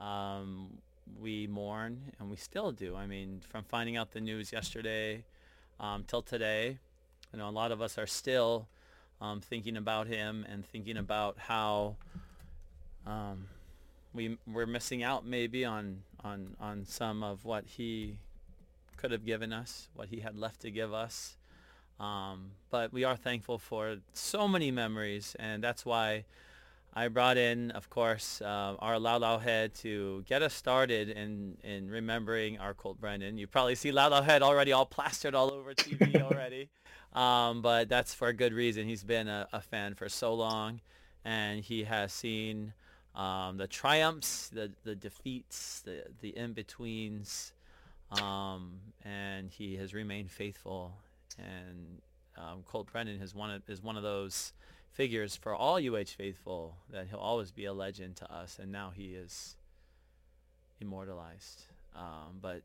um, we mourn, and we still do. I mean, from finding out the news yesterday um, till today, you know, a lot of us are still um, thinking about him and thinking about how um, we we're missing out maybe on on on some of what he could have given us, what he had left to give us. Um, but we are thankful for so many memories, and that's why I brought in, of course, uh, our Laulauhead to get us started in, in remembering our Colt Brennan. You probably see Laulauhead already all plastered all over TV already, um, but that's for a good reason. He's been a, a fan for so long, and he has seen um, the triumphs, the, the defeats, the, the in-betweens, um, and he has remained faithful. And um, Colt Brennan is one of, is one of those figures for all UH faithful that he'll always be a legend to us. And now he is immortalized. Um, but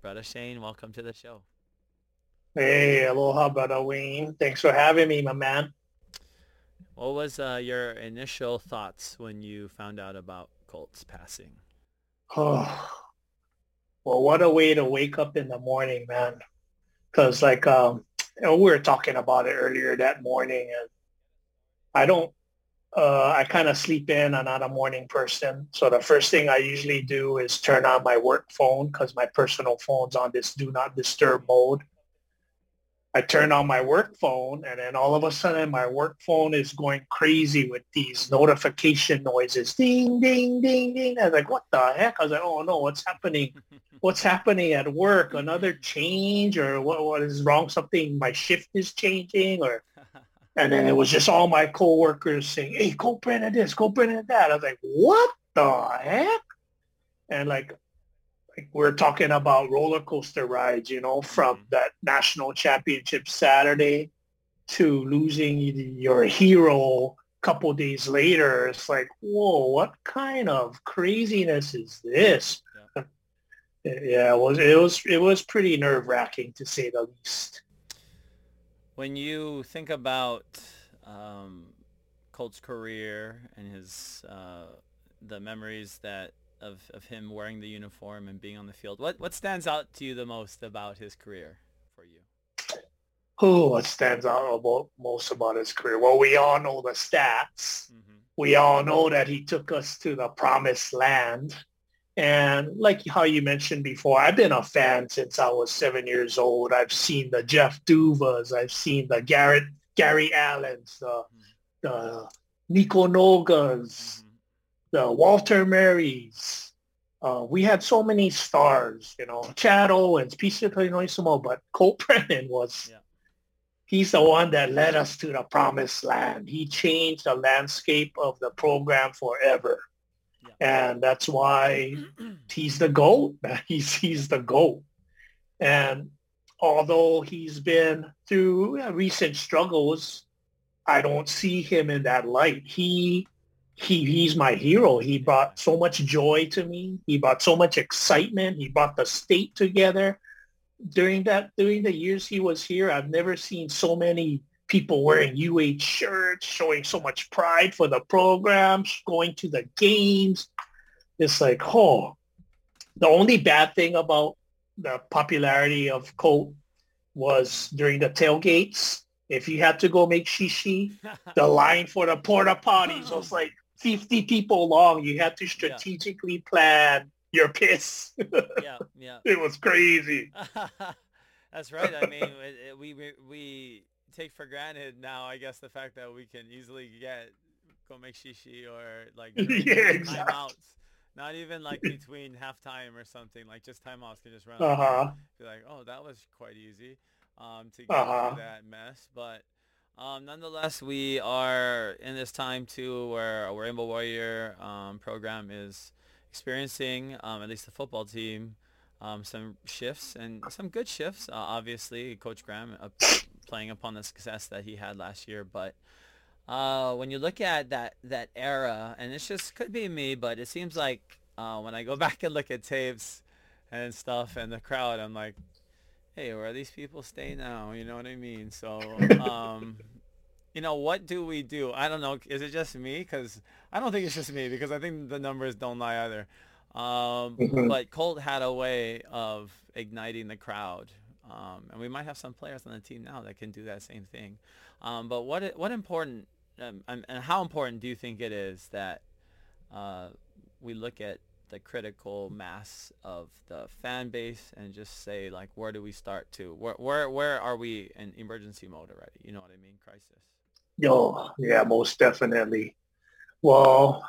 Brother Shane, welcome to the show. Hey, aloha, Brother Wayne. Thanks for having me, my man. What was uh, your initial thoughts when you found out about Colt's passing? Oh, well, what a way to wake up in the morning, man. Because like um, you know, we were talking about it earlier that morning, and I don't. Uh, I kind of sleep in. I'm not a morning person, so the first thing I usually do is turn on my work phone because my personal phone's on this do not disturb mode. I turn on my work phone and then all of a sudden my work phone is going crazy with these notification noises. Ding, ding, ding, ding. I was like, what the heck? I was like, oh no, what's happening? What's happening at work? Another change or what, what is wrong? Something, my shift is changing or, and then it was just all my coworkers saying, hey, go print at this, go print at that. I was like, what the heck? And like like we're talking about roller coaster rides, you know, from mm-hmm. that national championship Saturday to losing your hero a couple days later. It's like, whoa, what kind of craziness is this? Yeah, yeah it was it was it was pretty nerve wracking to say the least. When you think about um, Colt's career and his uh, the memories that of, of him wearing the uniform and being on the field. What what stands out to you the most about his career for you? Oh, what stands out about most about his career? Well, we all know the stats. Mm-hmm. We all know that he took us to the promised land. And like how you mentioned before, I've been a fan since I was seven years old. I've seen the Jeff Duvas. I've seen the Garrett, Gary Allens, the, mm-hmm. the Nico Nogas, mm-hmm the Walter Marys. Uh, we had so many stars, you know, Chad Owens, Pisa Noisimo, but Colt Brennan was, yeah. he's the one that led us to the promised land. He changed the landscape of the program forever. And that's why he's the GOAT. He's, he's the GOAT. And although he's been through uh, recent struggles, I don't see him in that light. He he he's my hero. He brought so much joy to me. He brought so much excitement. He brought the state together. During that during the years he was here, I've never seen so many people wearing UH shirts, showing so much pride for the programs, going to the games. It's like, oh, the only bad thing about the popularity of Colt was during the tailgates. If you had to go make shishi, the line for the porta potties was like 50 people long. You had to strategically yeah. plan your piss. yeah, yeah. It was crazy. That's right. I mean, we, we we take for granted now, I guess, the fact that we can easily get go make shishi or like yeah, exactly. timeouts. Not even like between halftime or something. Like just timeouts can just run. Uh huh. Be like, oh, that was quite easy um, to get uh-huh. through that mess, but. Um, nonetheless, we are in this time too where our Rainbow Warrior um, program is experiencing, um, at least the football team, um, some shifts and some good shifts. Uh, obviously, Coach Graham playing upon the success that he had last year, but uh, when you look at that that era, and it's just could be me, but it seems like uh, when I go back and look at tapes and stuff and the crowd, I'm like, hey, where are these people stay now? You know what I mean? So, um, you know, what do we do? I don't know. Is it just me? Because I don't think it's just me because I think the numbers don't lie either. Um, mm-hmm. But Colt had a way of igniting the crowd. Um, and we might have some players on the team now that can do that same thing. Um, but what what important um, and how important do you think it is that uh, we look at the critical mass of the fan base and just say like where do we start to where where where are we in emergency mode already? You know what i mean? Crisis. Oh yeah most definitely. Well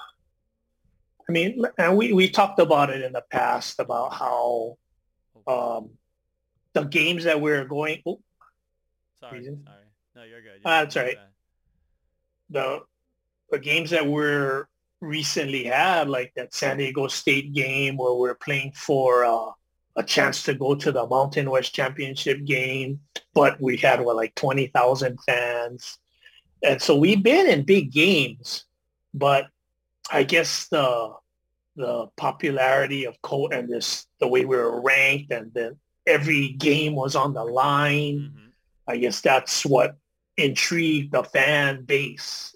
i mean and we we talked about it in the past about how um the games that we're going oh, sorry sorry. No you're good you're uh, that's right. The the games that we're recently had, like that San Diego State game where we're playing for uh, a chance to go to the Mountain West Championship game, but we had what like twenty thousand fans, and so we've been in big games, but I guess the the popularity of Colt and this the way we were ranked and then every game was on the line. Mm-hmm. I guess that's what intrigued the fan base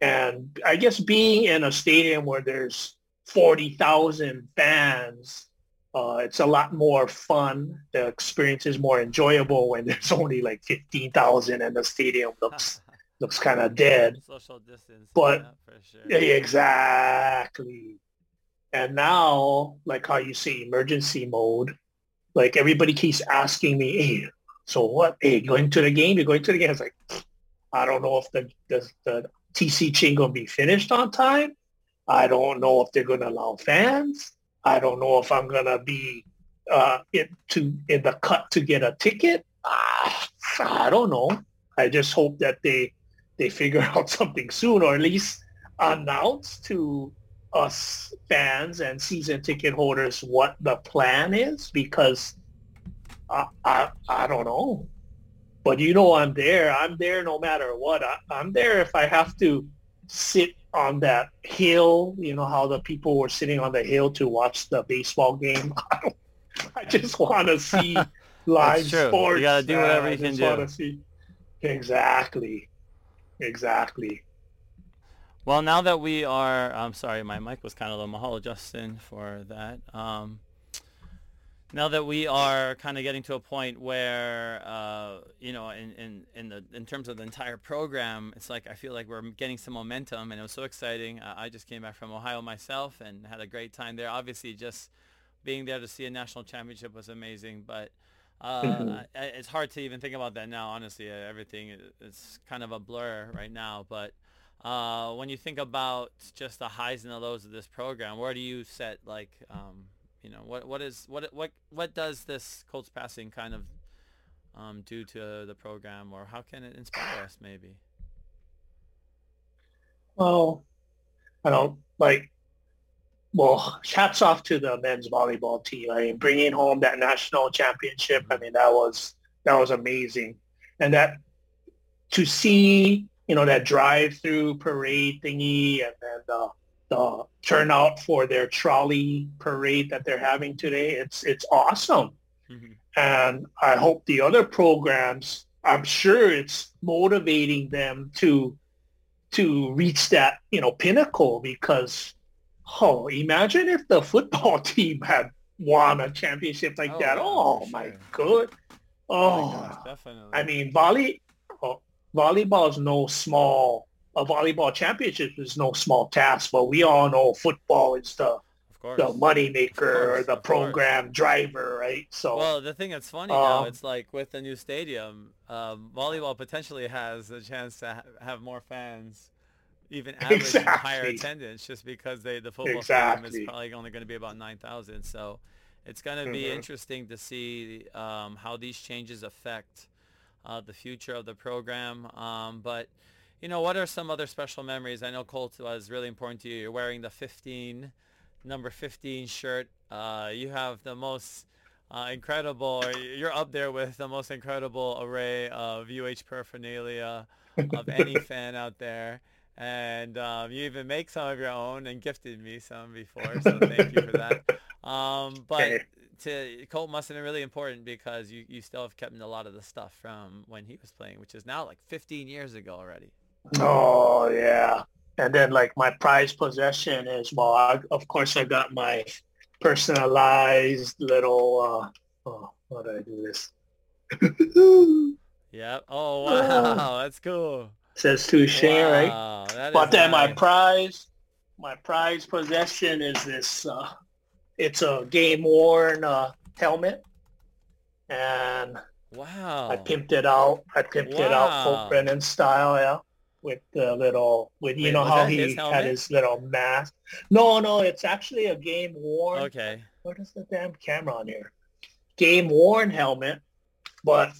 and I guess being in a stadium where there's 40,000 fans, uh, it's a lot more fun. The experience is more enjoyable when there's only like 15,000 and the stadium looks looks kind of dead. Social distance. But sure. exactly. And now, like how you say emergency mode, like everybody keeps asking me, hey, so what? Hey, going to the game? You're going to the game? It's like, I don't know if the, the, the TC Ching going to be finished on time. I don't know if they're going to allow fans. I don't know if I'm going to be uh, in, to, in the cut to get a ticket. Uh, I don't know. I just hope that they they figure out something soon, or at least announce to us fans and season ticket holders what the plan is, because I I, I don't know. But you know, I'm there. I'm there no matter what. I, I'm there if I have to sit on that hill. You know how the people were sitting on the hill to watch the baseball game. I, I just want to see live sports. You got to do whatever you can do. See. Exactly. Exactly. Well, now that we are, I'm sorry, my mic was kind of low. Mahalo, Justin, for that. Um, now that we are kind of getting to a point where uh, you know in, in, in the in terms of the entire program it's like i feel like we're getting some momentum and it was so exciting uh, i just came back from ohio myself and had a great time there obviously just being there to see a national championship was amazing but uh, it's hard to even think about that now honestly everything is kind of a blur right now but uh, when you think about just the highs and the lows of this program where do you set like um, you know what what is what what what does this Colts passing kind of um, do to the program, or how can it inspire us maybe? Well, I don't like. Well, hats off to the men's volleyball team. I mean, bringing home that national championship. I mean, that was that was amazing, and that to see you know that drive-through parade thingy, and then the the turnout for their trolley parade that they're having today. It's it's awesome. Mm-hmm. And I hope the other programs, I'm sure it's motivating them to to reach that, you know, pinnacle because oh, imagine if the football team had won a championship like oh, that. Oh sure. my good. Oh, oh my gosh, definitely. I mean, volley oh, volleyball is no small a volleyball championship is no small task, but we all know football is the the money maker or the program course. driver, right? So well, the thing that's funny um, now, it's like with the new stadium, um, volleyball potentially has a chance to ha- have more fans, even average exactly. higher attendance, just because they the football exactly. stadium is probably only going to be about nine thousand. So it's going to be mm-hmm. interesting to see um, how these changes affect uh, the future of the program, um, but you know, what are some other special memories? I know Colt was really important to you. You're wearing the 15, number 15 shirt. Uh, you have the most uh, incredible, you're up there with the most incredible array of UH paraphernalia of any fan out there. And um, you even make some of your own and gifted me some before, so thank you for that. Um, but to Colt must have been really important because you, you still have kept a lot of the stuff from when he was playing, which is now like 15 years ago already. Oh yeah, and then like my prized possession is well, I, of course I got my personalized little. Uh, oh, how do I do this? yep. Oh wow, that's cool. Says touche, wow, right? But then nice. my prize, my prize possession is this. Uh, it's a game worn uh, helmet, and wow, I pimped it out. I pimped wow. it out Colt Brennan style, yeah, with the little with you Wait, know how he his had his little mask. No, no, it's actually a game worn. Okay. What is the damn camera on here? Game worn helmet, but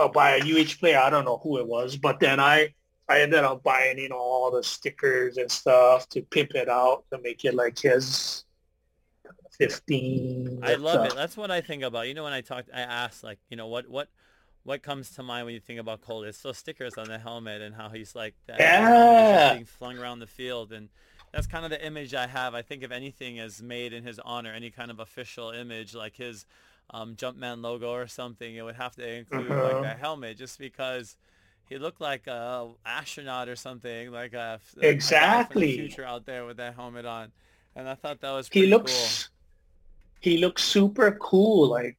uh, by a UH player. I don't know who it was, but then I I ended up buying you know all the stickers and stuff to pimp it out to make it like his 15. I love it. That's what I think about. You know, when I talked, I asked like, you know, what, what, what comes to mind when you think about Colt? It's those stickers on the helmet and how he's like that. Yeah. Being flung around the field. And that's kind of the image I have. I think if anything is made in his honor, any kind of official image like his um, Jumpman logo or something, it would have to include uh-huh. like a helmet just because he looked like a astronaut or something, like a exactly a future out there with that helmet on. And I thought that was he looks cool he looked super cool. Like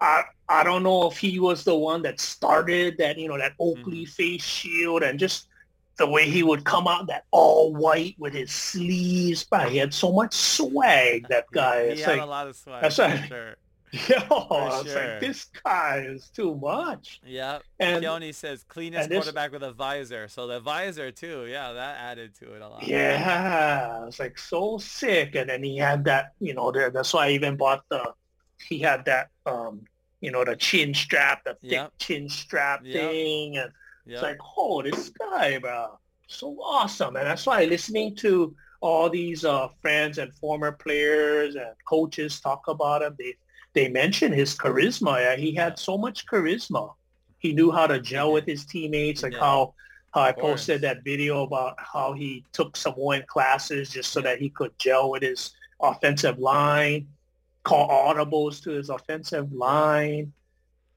I I don't know if he was the one that started that, you know, that Oakley mm-hmm. face shield and just the way he would come out that all white with his sleeves. But he had so much swag, that guy. he it's had like, a lot of swag. That's right. Sure. Yo, I was sure. like, this guy is too much. Yeah. And Keone says cleanest this, quarterback with a visor. So the visor too, yeah, that added to it a lot. Yeah, it's like so sick. And then he had that, you know, there. That's why I even bought the. He had that, um, you know, the chin strap, the thick yep. chin strap yep. thing, and yep. it's like, oh, this guy, bro, so awesome. And that's why listening to all these uh, friends and former players and coaches talk about him, they they mentioned his charisma. He had so much charisma. He knew how to gel with his teammates, like yeah. how how I posted that video about how he took some one classes just so yeah. that he could gel with his offensive line, call audibles to his offensive line.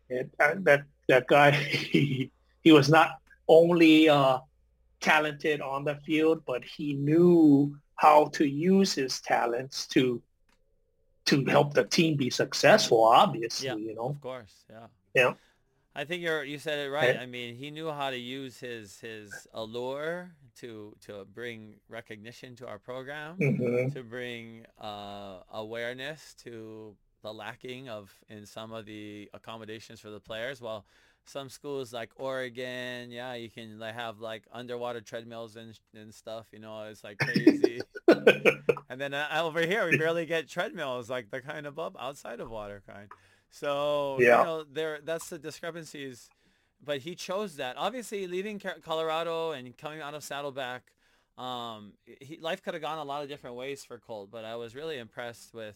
And that that guy, he, he was not only uh, talented on the field, but he knew how to use his talents to to help the team be successful. Obviously, yeah, you know. Of course, yeah. Yeah. I think you're you said it right. I mean, he knew how to use his his allure to to bring recognition to our program, mm-hmm. to bring uh, awareness to the lacking of in some of the accommodations for the players. Well, some schools like Oregon, yeah, you can like have like underwater treadmills and and stuff. You know, it's like crazy. and then uh, over here, we barely get treadmills, like the kind above outside of water kind. So yeah. you know, there that's the discrepancies. But he chose that. Obviously, leaving Colorado and coming out of Saddleback, um, he, life could have gone a lot of different ways for Colt. But I was really impressed with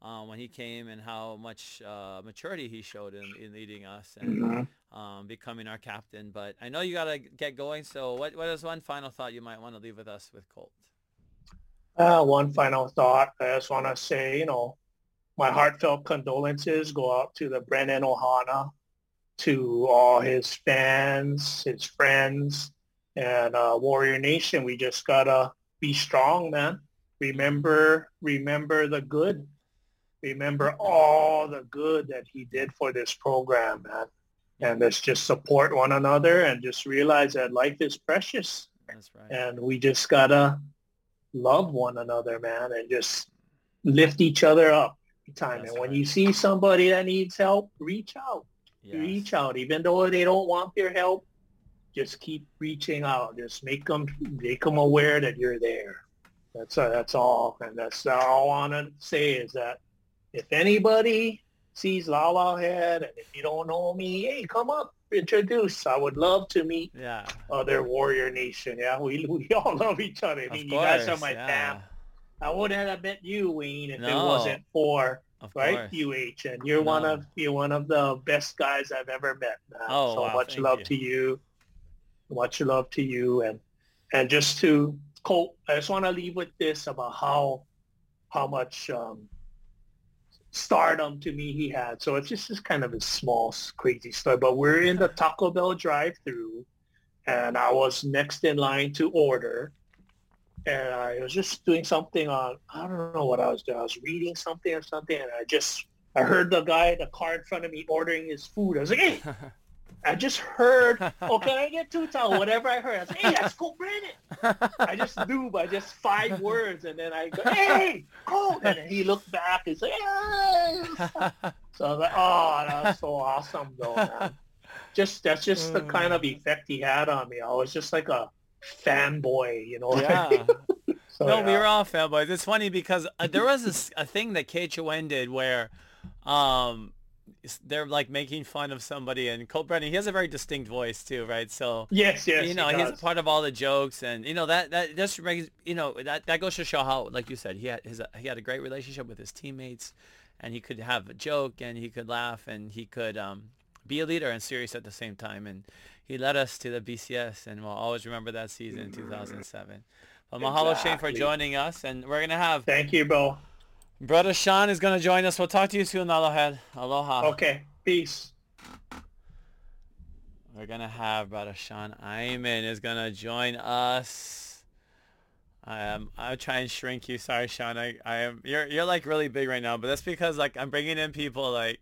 um, when he came and how much uh, maturity he showed in, in leading us and mm-hmm. Um, becoming our captain. But I know you got to get going. So what, what is one final thought you might want to leave with us with Colt? Uh, one final thought. I just want to say, you know, my heartfelt condolences go out to the Brennan Ohana, to all his fans, his friends, and uh, Warrior Nation. We just gotta be strong, man. Remember, remember the good remember all the good that he did for this program, man. And let's just support one another and just realize that life is precious. That's right. And we just gotta love one another, man, and just lift each other up time. That's and when right. you see somebody that needs help, reach out. Yes. Reach out, even though they don't want your help. Just keep reaching out. Just make them make them aware that you're there. That's uh, that's all, and that's all I want to say is that if anybody sees Laulauhead, and if you don't know me, hey, come up, introduce. I would love to meet yeah. other Warrior Nation. Yeah, we we all love each other. I mean, you guys are my yeah. fam. I wouldn't have met you, Wayne, if no. it wasn't for of right course. UH, and you're no. one of you're one of the best guys I've ever met. Man. Oh, so wow, much love you. to you. Much love to you, and and just to Colt, I just want to leave with this about how how much um, stardom to me he had. So it's just, just kind of a small, crazy story. But we're in the Taco Bell drive-through, and I was next in line to order. And I was just doing something on, I don't know what I was doing. I was reading something or something, and I just, I heard the guy, the car in front of me ordering his food. I was like, hey, I just heard, oh, can I get two towels? Whatever I heard. I like, hey, that's Colt Brennan. I just knew by just five words. And then I go, hey, Colt. And he looked back and said, hey. So I was like, oh, that's so awesome, though, man. Just, that's just the kind of effect he had on me. I was just like a fanboy, you know? Yeah. so, no, yeah. we were all fanboys. It's funny because uh, there was a, a thing that KHON did where um, they're like making fun of somebody and Colt Brennan he has a very distinct voice too right? So yes yes you know he he's part of all the jokes and you know that that just makes you know that that goes to show how like you said he had his he had a great relationship with his teammates and he could have a joke and he could laugh and he could um, be a leader and serious at the same time and he led us to the BCS and we'll always remember that season in 2007 but mahalo exactly. Shane for joining us and we're gonna have thank you Bill Brother Sean is going to join us. We'll talk to you soon, Aloha. Aloha. Okay. Peace. We're going to have Brother Sean Eyman is going to join us. I am. I'll try and shrink you. Sorry, Sean. I, I am. You're you're like really big right now, but that's because like I'm bringing in people like,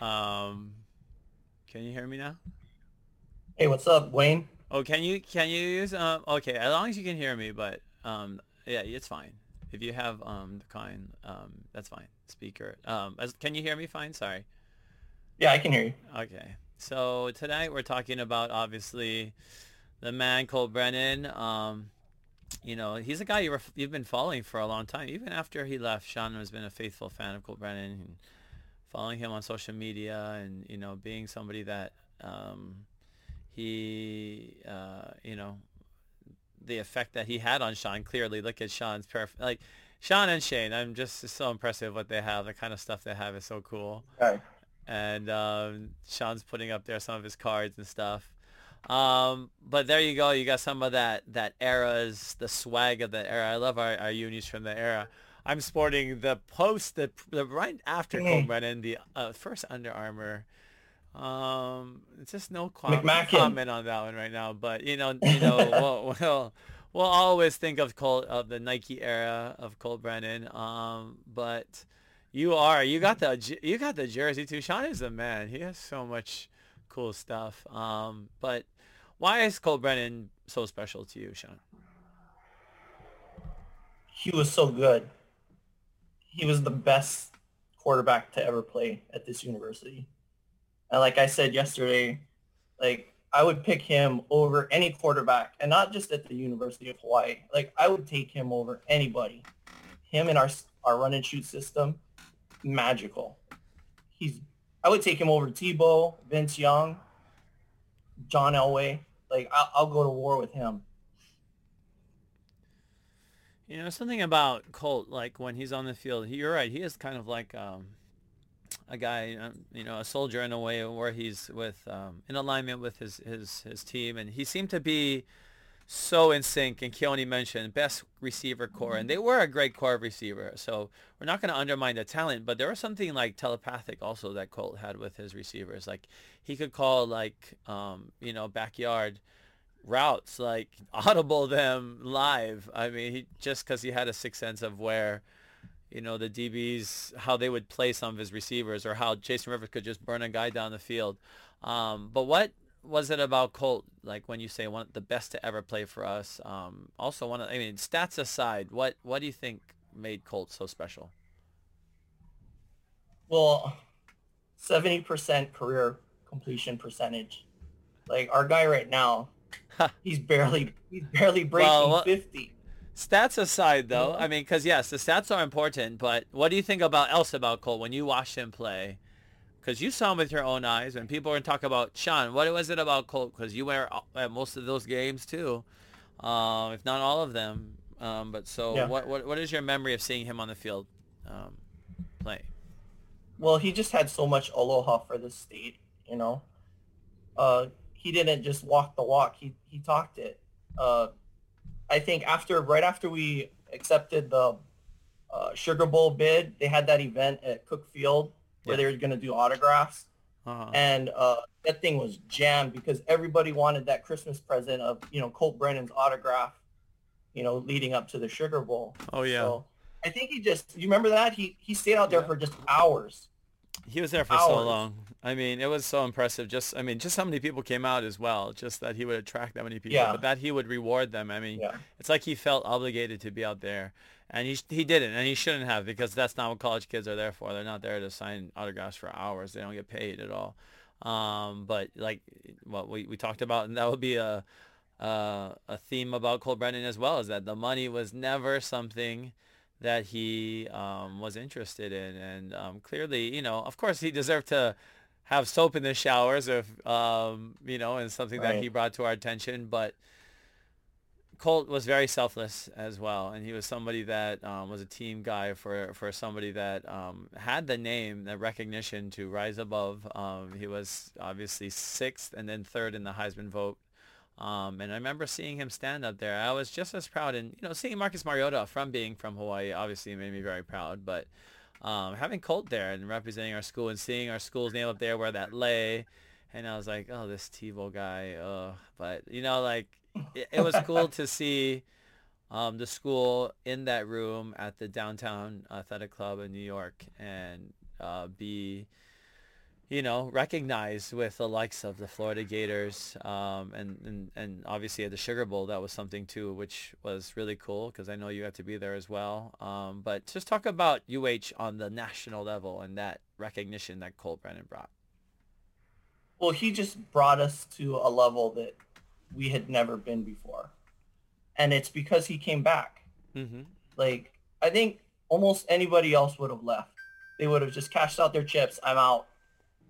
um, can you hear me now? Hey, what's up, Wayne? Oh, can you can you use um? Okay, as long as you can hear me, but um, yeah, it's fine. If you have um, the kind, um, that's fine. Speaker. Um, as, can you hear me fine? Sorry. Yeah, I can hear you. Okay. So tonight we're talking about obviously the man Colt Brennan. Um, you know, he's a guy you you've been following for a long time. Even after he left, Sean has been a faithful fan of Colt Brennan and following him on social media and, you know, being somebody that um, he, uh, you know, the effect that he had on Sean. Clearly, look at Sean's perfect. Like Sean and Shane, I'm just so impressive what they have. The kind of stuff they have is so cool. Right. And um, Sean's putting up there some of his cards and stuff. Um, but there you go. You got some of that that era's the swag of the era. I love our, our unis from the era. I'm sporting the post the, the right after mm. Colt Brennan, the uh, first Under Armour um, it's just no com- comment on that one right now. But you know, you know, we'll, we'll we'll always think of Colt of the Nike era of Colt Brennan. Um, but you are you got the you got the jersey too. Sean is the man. He has so much cool stuff. Um, but why is Colt Brennan so special to you, Sean? He was so good. He was the best quarterback to ever play at this university. Like I said yesterday, like I would pick him over any quarterback, and not just at the University of Hawaii. Like I would take him over anybody. Him and our our run and shoot system, magical. He's I would take him over Tebow, Vince Young, John Elway. Like I'll, I'll go to war with him. You know something about Colt, like when he's on the field. He, you're right. He is kind of like um, a guy, um, you know, a soldier in a way where he's with um, in alignment with his, his his team, and he seemed to be so in sync. And Keone mentioned best receiver corps, and they were a great corps of receiver. So we're not going to undermine the talent, but there was something like telepathic also that Colt had with his receivers. Like he could call like um, you know backyard routes, like audible them live. I mean, he just because he had a sixth sense of where you know, the DBs, how they would play some of his receivers or how Jason Rivers could just burn a guy down the field. Um, but what was it about Colt, like when you say one the best to ever play for us? Um, also, one of, I mean, stats aside, what, what do you think made Colt so special? Well, 70% career completion percentage. Like our guy right now, he's barely he's barely breaking well, 50. Stats aside, though, I mean, because yes, the stats are important, but what do you think about else about Colt when you watched him play? Because you saw him with your own eyes, and people were talking about Sean. What was it about Colt? Because you were at most of those games too, uh, if not all of them. Um, but so, yeah. what, what what is your memory of seeing him on the field um, play? Well, he just had so much aloha for the state, you know. Uh, he didn't just walk the walk; he he talked it. Uh, I think after right after we accepted the uh, Sugar Bowl bid. They had that event at Cooke Field where yeah. they were going to do autographs. Uh-huh. And uh, that thing was jammed because everybody wanted that Christmas present of, you know, Colt Brennan's autograph, you know, leading up to the Sugar Bowl. Oh, yeah. So I think he just, you remember that? He, he stayed out there yeah. for just hours. He was there for hours. so long. I mean, it was so impressive. Just, I mean, just how many people came out as well. Just that he would attract that many people, yeah. but that he would reward them. I mean, yeah. it's like he felt obligated to be out there, and he he didn't, and he shouldn't have because that's not what college kids are there for. They're not there to sign autographs for hours. They don't get paid at all. Um, but like what we, we talked about, and that would be a uh, a theme about Colt Brennan as well, is that the money was never something that he um, was interested in, and um, clearly, you know, of course, he deserved to have soap in the showers, if um, you know, and something right. that he brought to our attention, but Colt was very selfless as well, and he was somebody that um, was a team guy for for somebody that um, had the name, the recognition to rise above. Um, he was obviously sixth and then third in the Heisman vote. Um, and I remember seeing him stand up there. I was just as proud, and you know, seeing Marcus Mariota from being from Hawaii obviously made me very proud. But um, having Colt there and representing our school and seeing our school's name up there where that lay, and I was like, oh, this Tebow guy. Uh, but you know, like it, it was cool to see um, the school in that room at the downtown athletic club in New York and uh, be, you know, recognized with the likes of the Florida Gators um, and, and, and obviously at the Sugar Bowl, that was something too, which was really cool because I know you had to be there as well. Um, but just talk about UH on the national level and that recognition that Colt Brennan brought. Well, he just brought us to a level that we had never been before. And it's because he came back. Mm-hmm. Like, I think almost anybody else would have left. They would have just cashed out their chips. I'm out.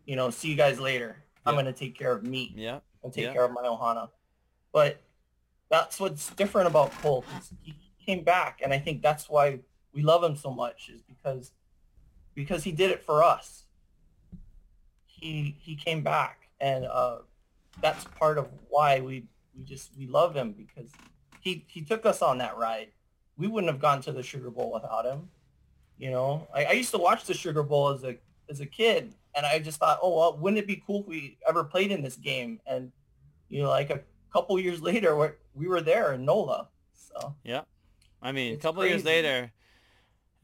You know, see you guys later. I'm going to take care of me. Yeah. And take care of my Ohana. But that's what's different about Colt. He came back, and I think that's why we love him so much is because because he did it for us. He he came back, and uh, that's part of why we we just we love him because he he took us on that ride. We wouldn't have gone to the Sugar Bowl without him. You know, I, I used to watch the Sugar Bowl as a as a kid, and I just thought, oh well, wouldn't it be cool if we ever played in this game? And you know, like a couple years later, we we were there in NOLA. So yeah, I mean, a couple crazy. years later,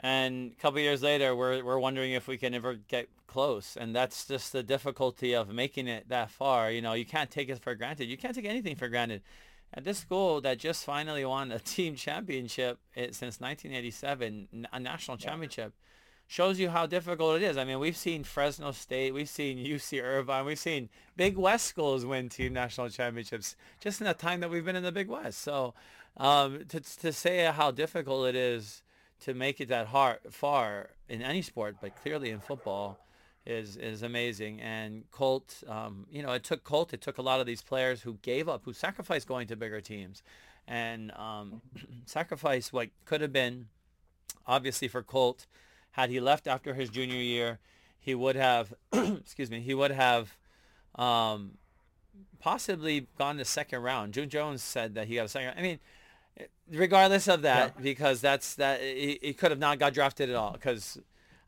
and a couple years later, we're we're wondering if we can ever get close, and that's just the difficulty of making it that far. You know, you can't take it for granted. You can't take anything for granted. At this school that just finally won a team championship eh, since 1987, a national championship, shows you how difficult it is. I mean, we've seen Fresno State, we've seen UC Irvine, we've seen Big West schools win team national championships just in the time that we've been in the Big West. So um, to, to say how difficult it is to make it that hard, far in any sport, but clearly in football, is is amazing. And Colt, um, you know, it took Colt. It took a lot of these players who gave up, who sacrificed going to bigger teams, and um, sacrificed what could have been, obviously for Colt, had he left after his junior year, he would have, excuse me, he would have. Um, possibly gone the second round. June Jones said that he got a second. Round. I mean, regardless of that, yeah. because that's that he, he, could have not got drafted at all. Because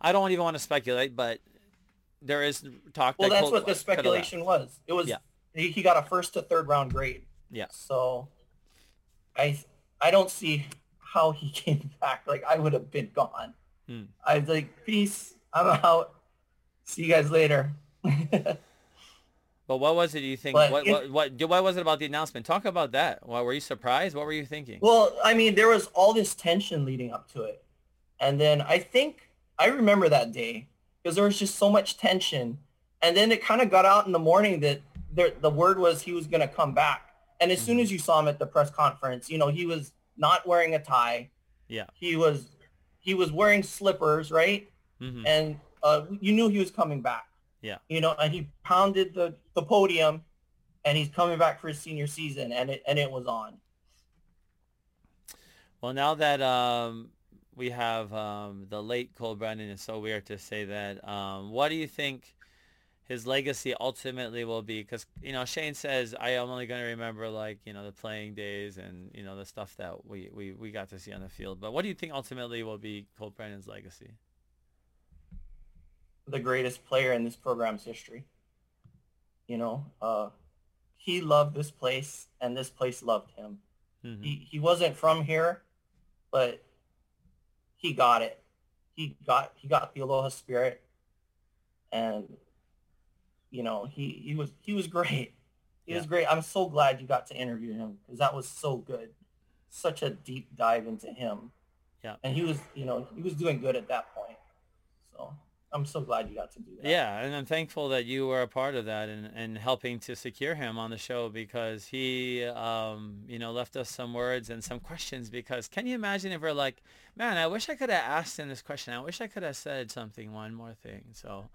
I don't even want to speculate, but there is talk. Well, that that's Colt what the speculation was. It was yeah. he, he got a first to third round grade. Yeah. So I I don't see how he came back. Like I would have been gone. Hmm. I was like, peace. I'm out. See you guys later. But what was it? You think? what, what, what what was it about the announcement? Talk about that. What, were you surprised? What were you thinking? Well, I mean, there was all this tension leading up to it, and then I think I remember that day because there was just so much tension, and then it kind of got out in the morning that there, the word was he was going to come back, and as mm-hmm. soon as you saw him at the press conference, you know he was not wearing a tie. Yeah. He was he was wearing slippers, right? Mm-hmm. And uh, you knew he was coming back. Yeah. You know, and he pounded the, the podium and he's coming back for his senior season and it and it was on. Well, now that um, we have um, the late Colt Brennan, it's so weird to say that. Um, what do you think his legacy ultimately will be because you know Shane says I am only going to remember like you know the playing days and you know the stuff that we, we, we got to see on the field. But what do you think ultimately will be Colt Brennan's legacy? The greatest player in this program's history. You know, uh, he loved this place and this place loved him. Mm-hmm. He he wasn't from here, but he got it. He got he got the Aloha spirit, and you know, he, he was he was great. He yeah. was great. I'm so glad you got to interview him because that was so good. Such a deep dive into him. Yeah. And he was, you know, he was doing good at that point. So I'm so glad you got to do that. Yeah, and I'm thankful that you were a part of that and, and helping to secure him on the show because he, um, you know, left us some words and some questions. Because can you imagine if we're like, man, I wish I could have asked him this question. I wish I could have said something, one more thing. So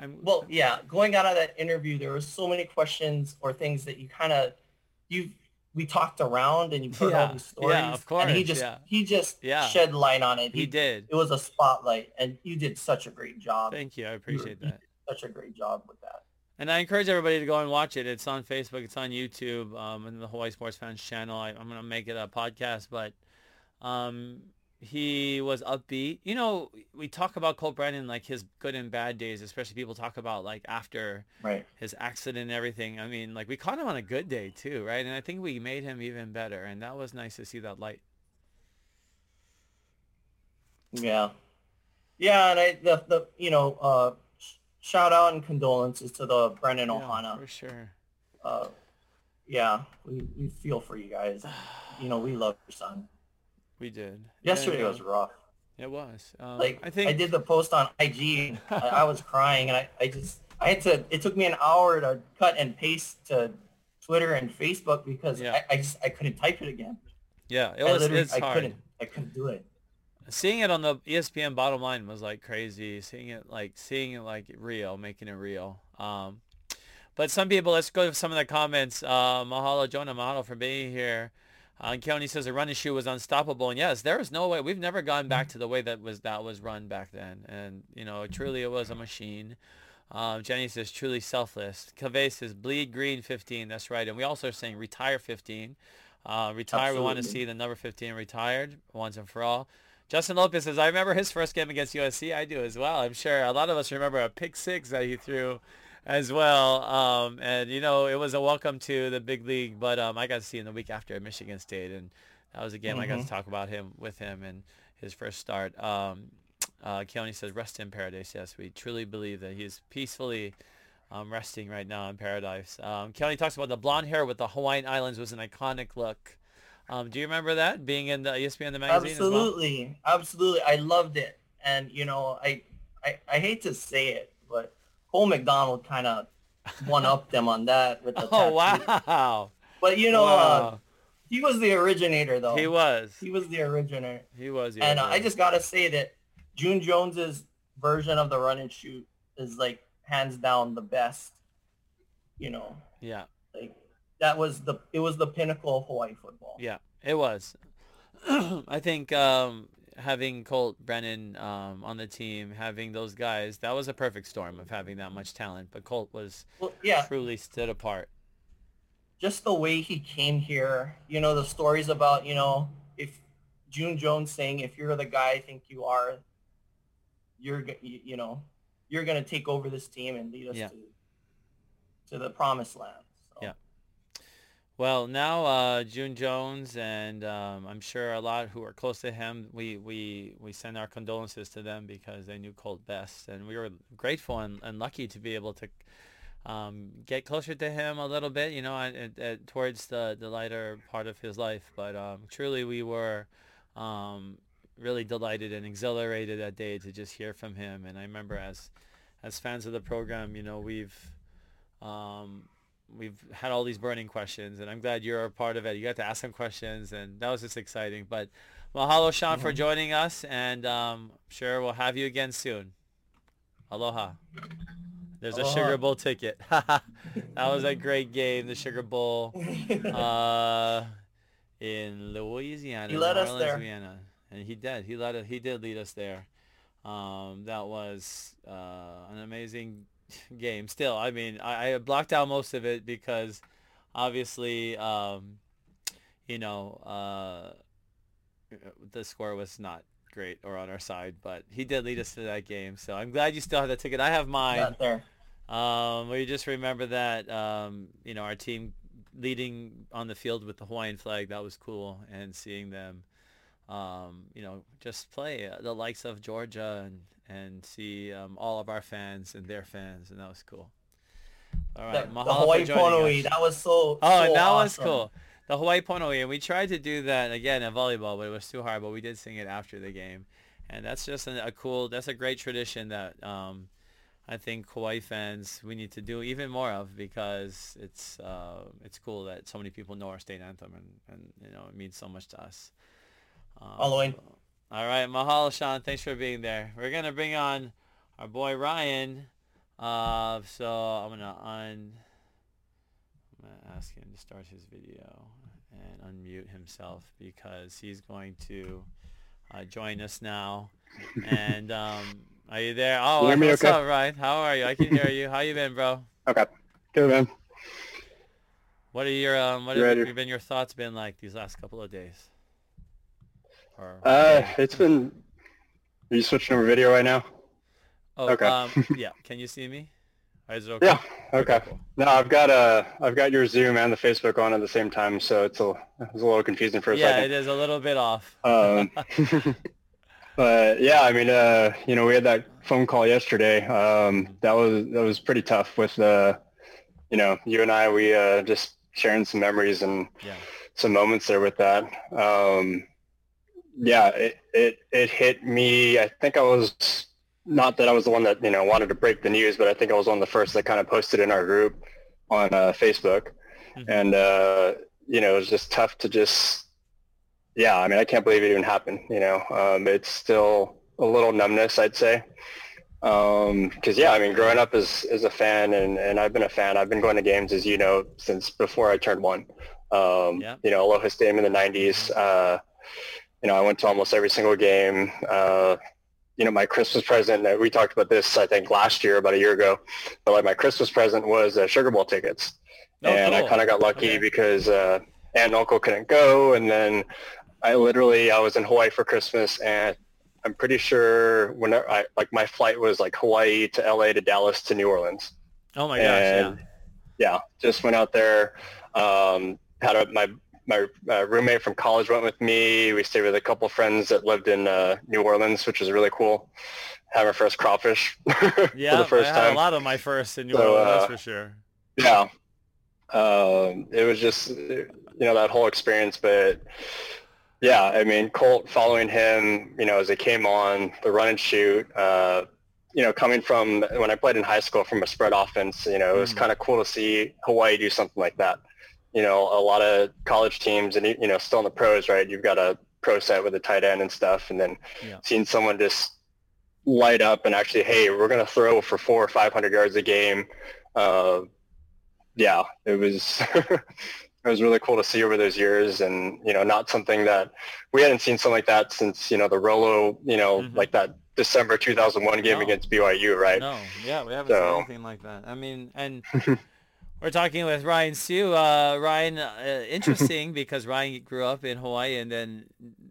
I'm, well, yeah. Going out of that interview, there were so many questions or things that you kind of you we talked around and you heard yeah, all these stories. Yeah, of course. And he just yeah. he just yeah. shed light on it. He, he, did. It was a spotlight, and you did such a great job. Thank you. I appreciate you that. such a great job with that. And I encourage everybody to go and watch it. It's on Facebook. It's on YouTube, um, and the Hawaii Sports Fans channel. I, am going to make it a podcast, but um, he was upbeat. You know, we talk about Colt Brennan like his good and bad days, especially people talk about like after right. his accident and everything. I mean, like we caught him on a good day too, right? And I think we made him even better, and that was nice to see that light. Yeah, yeah, and I the the you know uh, shout out and condolences to the Brennan yeah, Ohana for sure. Uh, yeah, we we feel for you guys. You know, we love your son. We did. Yesterday and, was rough. It was. Um, like I think I did the post on IG. I, I, was crying, and I, I just I had to. It took me an hour to cut and paste to Twitter and Facebook because yeah. I, I just I couldn't type it again. Yeah, it was. It's I hard. couldn't. I couldn't do it. Seeing it on the ESPN bottom line was like crazy. Seeing it like seeing it like real, making it real. Um, but some people, let's go to some of the comments. Uh, mahalo, Jonah. Mahalo for being here. Uh, and Keone says the run and shoot was unstoppable, and yes, there is no way. We've never gone back to the way that was that was run back then, and you know, truly it was a machine. Um, Jenny says truly selfless. Cave says bleed green 15. That's right, and we also are saying retire 15. Uh, retire. Absolutely. We want to see the number 15 retired once and for all. Justin Lopez says, I remember his first game against USC. I do as well. I'm sure a lot of us remember a pick six that he threw as well. Um, and you know, it was a welcome to the big league. But um, I got to see him the week after at Michigan State, and that was a game mm-hmm. I got to mm-hmm. talk about him with him and his first start. Um, uh, Keone says, "Rest in paradise." Yes, we truly believe that he's peacefully um, resting right now in paradise. Um, Keone talks about the blonde hair with the Hawaiian Islands was an iconic look. Um, do you remember that being in the ESPN the magazine? Absolutely, well? absolutely. I loved it, and you know, I, I, I hate to say it, but Cole McDonald kind of one up them on that with the Oh wow! But you know, uh, wow. uh, he was the originator though. He was. He was the originator. He was. and uh, I just gotta say that June Jones's version of the run and shoot is like hands down the best. You know. Yeah. Like that was the it was the pinnacle of Hawaii football. Yeah, it was. I think um, having Colt Brennan um, on the team, having those guys, that was a perfect storm of having that much talent. But Colt was well, yeah. truly stood apart. Just the way he came here, you know, the stories about, you know, if June Jones saying, if you're the guy I think you are, you're, you know, you're going to take over this team and lead us yeah. to, to the promised land. Well, now uh, June Jones and um, I'm sure a lot who are close to him, we, we, we send our condolences to them because they knew Colt best. And we were grateful and, and lucky to be able to um, get closer to him a little bit, you know, at, at, towards the, the lighter part of his life. But um, truly we were um, really delighted and exhilarated that day to just hear from him. And I remember as, as fans of the program, you know, we've um, we've had all these burning questions, and I'm glad you're a part of it. You got to ask some questions, and that was just exciting. But mahalo, Sean, mm-hmm. for joining us, and um, sure we'll have you again soon. Aloha. There's Aloha. a Sugar Bowl ticket. that was a great game, the Sugar Bowl uh, in Louisiana. He led us there. Louisiana. And he did. He led. He did lead us there. Um, that was uh, an amazing game still. I mean, I, I blocked out most of it because obviously, um, you know, uh, the score was not great or on our side, but he did lead us to that game. So I'm glad you still have that ticket. I have mine. Um, we just remember that, um, you know, our team leading on the field with the Hawaiian flag. That was cool. And seeing them, um, you know, just play uh, the likes of Georgia and, and see um, all of our fans and their fans. And that was cool. All right. The, the Hawaii Pono'i, that was so, Oh, so that awesome. was cool. The Hawaii Pono'i. And we tried to do that again in volleyball, but it was too hard. But we did sing it after the game. And that's just a, a cool, that's a great tradition that, um, I think Hawaii fans we need to do even more of because it's uh, it's cool that so many people know our state anthem and, and you know it means so much to us. Um, Halloween. All right, mahalo, Sean. Thanks for being there. We're gonna bring on our boy Ryan. Uh, so I'm gonna un. I'm gonna ask him to start his video and unmute himself because he's going to uh, join us now. And um, are you there? Oh, you what's okay? up, Ryan? How are you? I can hear you. How you been, bro? Okay. Good, man. What are your um? What You have been your thoughts been like these last couple of days? Or Uh, it's been... Are you switching over video right now? oh, okay. um, yeah. Can you see me? Is it okay? Yeah. Okay. cool. No, I've got uh, I've got your Zoom and the Facebook on at the same time, so it's a it's a little confusing for a Yeah, it second. is a little bit off. Um, but yeah, I mean, uh, you know, we had that phone call yesterday. Um, that was that was pretty tough. With uh, you know, you and I, we uh, just sharing some memories and Yeah. some moments there with that. Um, yeah, it, it it hit me. I think I was not that I was the one that you know wanted to break the news, but I think I was one of the first that kind of posted in our group on uh, Facebook, Mhm. and uh, you know it was just tough to just yeah. I mean, I can't believe it even happened. You know, um, it's still a little numbness, I'd say. Because yeah, I mean, growing up as as a fan, and and I've been a fan. I've been going to games, as you know, since before I turned one. Um, Yeah. You know, Aloha Stadium in the '90s. Uh, you know, I went to almost every single game. Uh, you know, my Christmas present, uh, we talked about this, I think, last year, about a year ago, but like my Christmas present was uh, Sugar Bowl tickets. Oh, and I kind of got lucky Okay. because uh, aunt and uncle couldn't go. And then I literally, I was in Hawaii for Christmas and I'm pretty sure when I, like my flight was like Hawaii to LA to Dallas to New Orleans Oh my gosh, yeah. yeah, just went out there. Um, had a, my my uh, roommate from college went with me. We stayed with a couple friends that lived in uh, New Orleans, which was really cool. Have our first crawfish Yeah, for the first I had time. a lot of my first in New So, Orleans, that's uh, for sure. Yeah. Um, it was just, you know, that whole experience. But yeah, I mean, Colt following him, you know, as it came on, the run and shoot, uh, you know, coming from when I played in high school from a spread offense, you know, it was Mhm. kind of cool to see Hawaii do something like that. You know, a lot of college teams and, you know, still in the pros, right? You've got a pro set with a tight end and stuff. And then Yeah. seeing someone just light up and actually, hey, we're going to throw for four or 500 yards a game. Uh, yeah, it was it was really cool to see over those years, and you know, not something that we hadn't seen something like that since you know the Rolo, you know, Mhm. like that December 2001 game No. against BYU, right? No, yeah, we haven't So- seen anything like that. I mean, and we're talking with Ryan Siu. Uh, Ryan, uh, interesting because Ryan grew up in Hawaii and then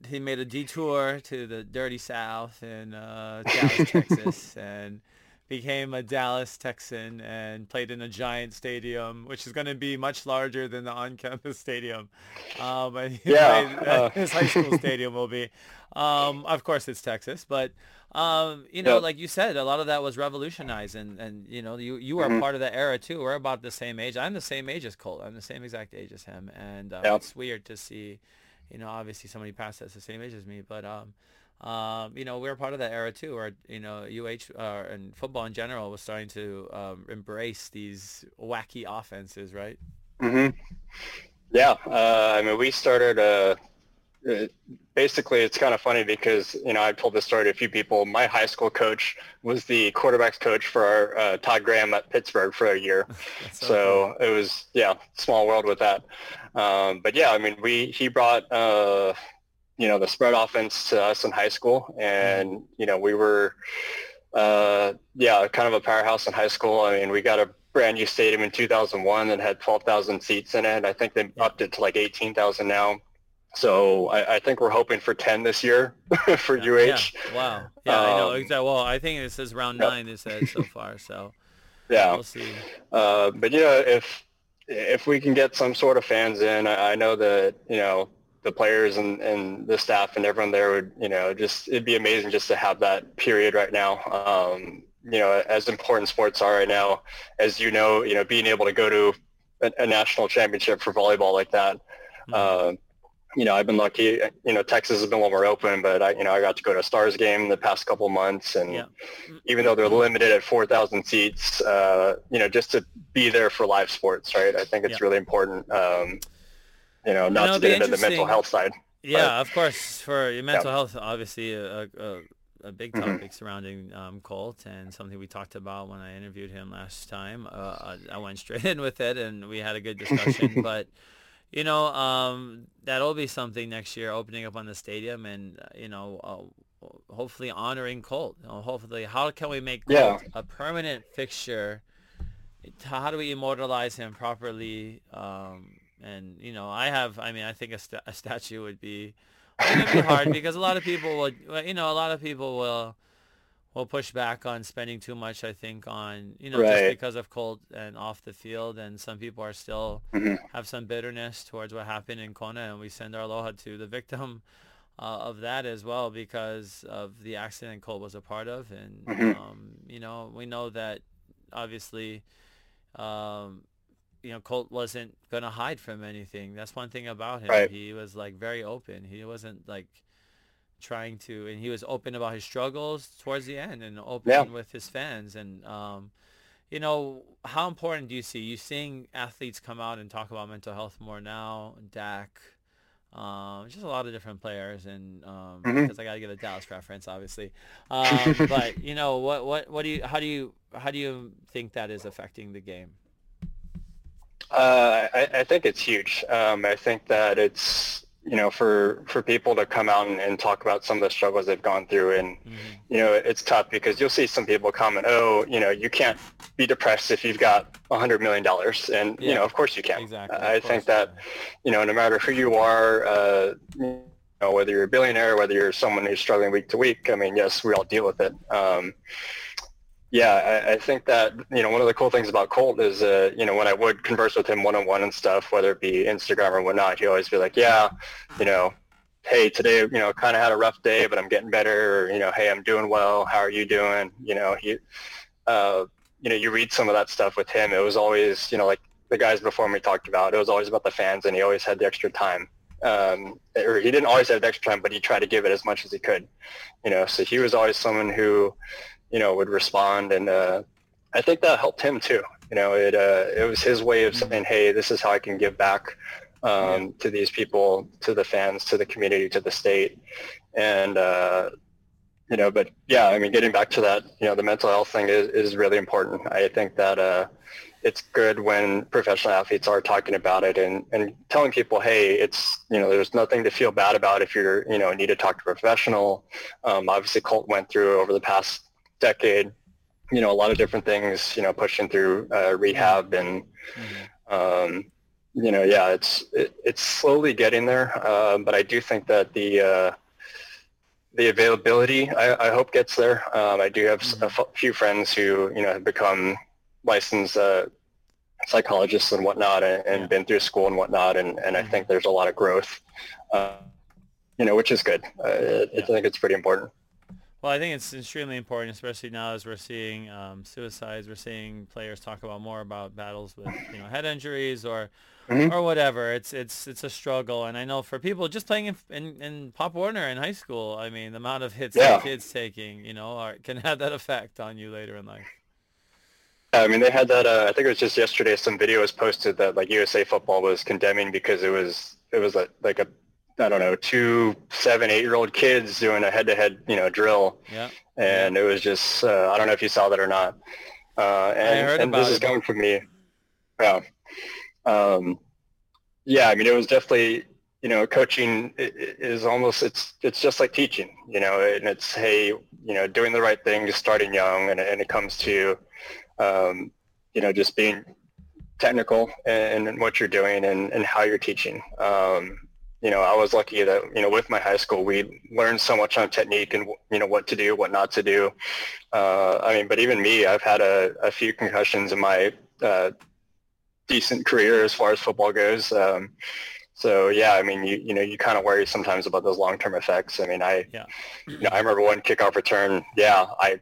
he made a detour to the dirty South in uh, Dallas, Texas, and became a Dallas Texan and played in a giant stadium, which is going to be much larger than the on-campus stadium. Um, Yeah, played- uh, his high school stadium will be. Um, of course, it's Texas, but um, you know, like you said, a lot of that was revolutionized, and and you know, you you were Mhm. part of that era too. We're about the same age. I'm the same age as Colt. I'm the same exact age as him, and um, it's weird to see, you know, obviously somebody past that's the same age as me, but um, um, you know, we were part of that era too, where you know, UH uh, and football in general was starting to um, embrace these wacky offenses, right? hmm Yeah, uh, I mean, we started. Uh, basically, it's kind of funny because you know I've told this story to a few people. My high school coach was the quarterbacks coach for our uh, Todd Graham at Pittsburgh for a year. That's cool. so it was yeah small world with that um, but yeah i mean we he brought uh, you know the spread offense to us in high school and you know we were uh, yeah, kind of a powerhouse in high school. I mean, we got a brand new stadium in 2001 that had 12,000 seats in it. I think they upped it to like 18,000 now. So I, I, think we're hoping for 10 this year for yeah, UH. Yeah. Wow. Yeah, um, I know. Um, exactly. Well, I think it says round yeah. nine, it said so far. So yeah, we'll see. Uh, but, you know, if if we can get some sort of fans in, I, I know that, you know, the players and, and the staff and everyone there would, you know, just it'd be amazing just to have that period right now. Um, you know, as important sports are right now, as you know, you know, being able to go to a, a national championship for volleyball like that, mm-hmm. uh, you know, I've been lucky. You know, Texas has been a little more open, but I, you know, I got to go to a Stars game the past couple months, and yeah. even though they're limited at 4,000 seats, uh, you know, just to be there for live sports, right? I think it's yeah. really important. Um, you know, not to get into the mental health side. Yeah, but, of course, for your mental yeah. health, obviously a, a, a big mm-hmm. topic mm-hmm. surrounding um, Colt and something we talked about when I interviewed him last time. Uh, I went straight in with it, and we had a good discussion, but you know, um, that'll be something next year, opening up on the stadium, and uh, you know, uh, hopefully honoring Colt. You know, hopefully, how can we make Colt yeah. a permanent fixture? How do we immortalize him properly? Um, and you know, I have. I mean, I think a, st- a statue would be. It'd be hard because a lot of people would. You know, a lot of people will will push back on spending too much. I think on you know right. just because of Colt and off the field, and some people are still mm-hmm. have some bitterness towards what happened in Kona, and we send our aloha to the victim uh, of that as well because of the accident Colt was a part of, and mm-hmm. um, you know we know that obviously. Um, you know, Colt wasn't gonna hide from anything. That's one thing about him. Right. He was like very open. He wasn't like trying to, and he was open about his struggles towards the end and open yeah. with his fans. And, um, you know, how important do you see you seeing athletes come out and talk about mental health more now? Dak, um, just a lot of different players, and um, mm-hmm. because I got to get a Dallas reference, obviously. Um, but you know, what, what, what do you, how do you, how do you think that is affecting the game? Uh, I, I, think it's huge. Um, I think that it's you know, for, for people to come out and, and, talk about some of the struggles they've gone through. And, mm-hmm. you know, it's tough because you'll see some people comment, oh, you know, you can't be depressed if you've got a $100 million. And, yeah. you know, of course you can. Exactly. I think that, you know, no matter who you are, uh, you know, whether you're a billionaire, whether you're someone who's struggling week to week, I mean, yes, we all deal with it. Um, yeah, I, I, think that you know one of the cool things about Colt is uh, you know when I would converse with him one on one and stuff, whether it be Instagram or whatnot, he'd always be like, yeah, you know, hey, today you know kind of had a rough day, but I'm getting better. Or, you know, hey, I'm doing well. How are you doing? You know, he, uh, you know, you read some of that stuff with him. It was always you know like the guys before me talked about. It was always about the fans, and he always had the extra time. Um, or he didn't always have the extra time, but he tried to give it as much as he could. You know, so he was always someone who you know, would respond. And uh, I think that helped him too. You know, it, uh, it was his way of saying, hey, this is how I can give back um, to these people, to the fans, to the community, to the state. And, uh, you know, but yeah, I mean, getting back to that, you know, the mental health thing is, is really important. I think that uh, it's good when professional athletes are talking about it and, and telling people, hey, it's, you know, there's nothing to feel bad about if you're, you know, need to talk to a professional. Um, obviously, Colt went through over the past decade, you know, a lot of different things, you know, pushing through uh, rehab and, mm-hmm. um, you know, yeah, it's it, it's slowly getting there, uh, but I do think that the uh, the availability, I, I, hope, gets there. Um, I do have mm-hmm. a f- few friends who, you know, have become licensed uh, psychologists and whatnot, and, and yeah. been through school and whatnot, and, and I mm-hmm. think there's a lot of growth, uh, you know, which is good. Uh, yeah. I think it's pretty important. Well, I think it's extremely important, especially now as we're seeing um, suicides. We're seeing players talk about more about battles with you know head injuries or mm-hmm. or whatever. It's it's it's a struggle, and I know for people just playing in, in, in Pop Warner in high school, I mean the amount of hits yeah. kids taking, you know, are, can have that effect on you later in life. I mean, they had that. Uh, I think it was just yesterday. Some video was posted that like USA Football was condemning because it was it was a, like a I don't know, two seven, eight year old kids doing a head to head, you know, drill. Yeah. And yeah. it was just, uh, I don't know if you saw that or not. Uh, and, and this is coming from me. Yeah. Um, yeah. I mean, it was definitely, you know, coaching is almost it's it's just like teaching, you know, and it's hey, you know, doing the right thing, starting young, and, and it comes to, um, you know, just being technical in, what you're doing and, and how you're teaching. Um, you know, I was lucky that, you know, with my high school, we learned so much on technique and, you know, what to do, what not to do. Uh, I mean, but even me, I've had a, a few concussions in my uh, decent career as far as football goes. Um, so yeah, I mean, you you know, you kind of worry sometimes about those long term effects. I mean, I, yeah. you know, I remember one kickoff return. Yeah, I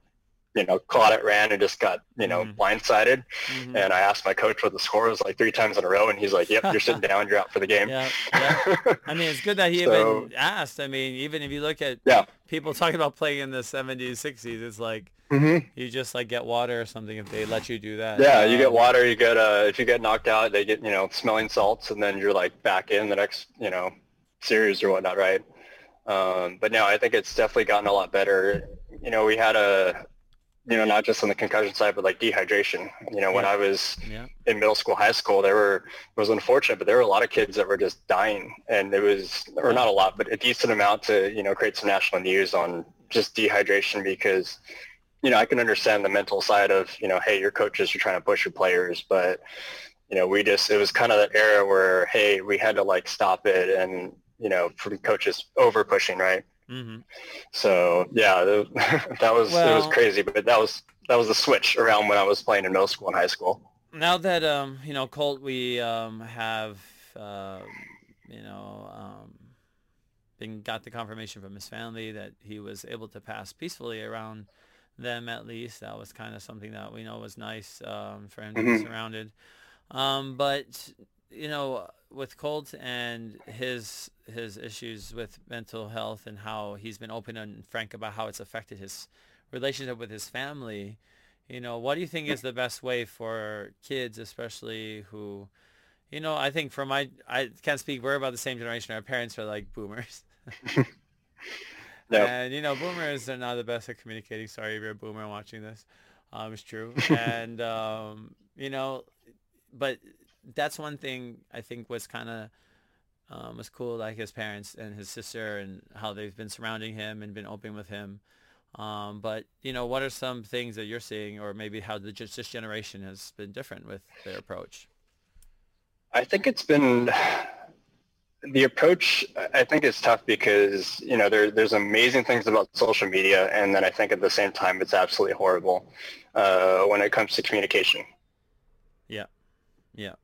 you know, caught it, ran, and just got, you know, mm-hmm. blindsided. Mm-hmm. And I asked my coach what the score was like three times in a row, and he's like, "Yep, you're sitting down. You're out for the game." Yeah, yeah. I mean, it's good that he so, even asked. I mean, even if you look at yeah. people talking about playing in the 70s, 60s, it's like mm-hmm. you just like get water or something if they let you do that. Yeah, um, you get um, water. You get uh, if you get knocked out, they get you know smelling salts, and then you're like back in the next you know series or whatnot, right? Um, but no, I think it's definitely gotten a lot better. You know, we had a you know, not just on the concussion side, but like dehydration. You know, yeah. when I was yeah. in middle school, high school, there were it was unfortunate, but there were a lot of kids that were just dying, and it was, or not a lot, but a decent amount to you know create some national news on just dehydration because, you know, I can understand the mental side of you know, hey, your coaches are trying to push your players, but you know, we just it was kind of that era where hey, we had to like stop it, and you know, from coaches over pushing, right? Mm-hmm. So yeah, that was well, it was crazy, but that was that was the switch around when I was playing in middle school and high school. Now that um, you know Colt, we um, have uh, you know um, been got the confirmation from his family that he was able to pass peacefully around them at least. That was kind of something that we know was nice um, for him to mm-hmm. be surrounded. Um, but you know, with Colt and his his issues with mental health and how he's been open and frank about how it's affected his relationship with his family, you know, what do you think is the best way for kids, especially who, you know, I think for my, I can't speak. We're about the same generation. Our parents are like boomers. And you know, boomers are not the best at communicating. Sorry if you're a boomer watching this. Um, it's true. and um, you know, but that's one thing I think was kind of um, was cool, like his parents and his sister and how they've been surrounding him and been open with him. Um, but you know, what are some things that you're seeing, or maybe how the just this generation has been different with their approach? I think it's been the approach. I think is tough because you know there, there's amazing things about social media, and then I think at the same time it's absolutely horrible uh, when it comes to communication. Yeah, yeah.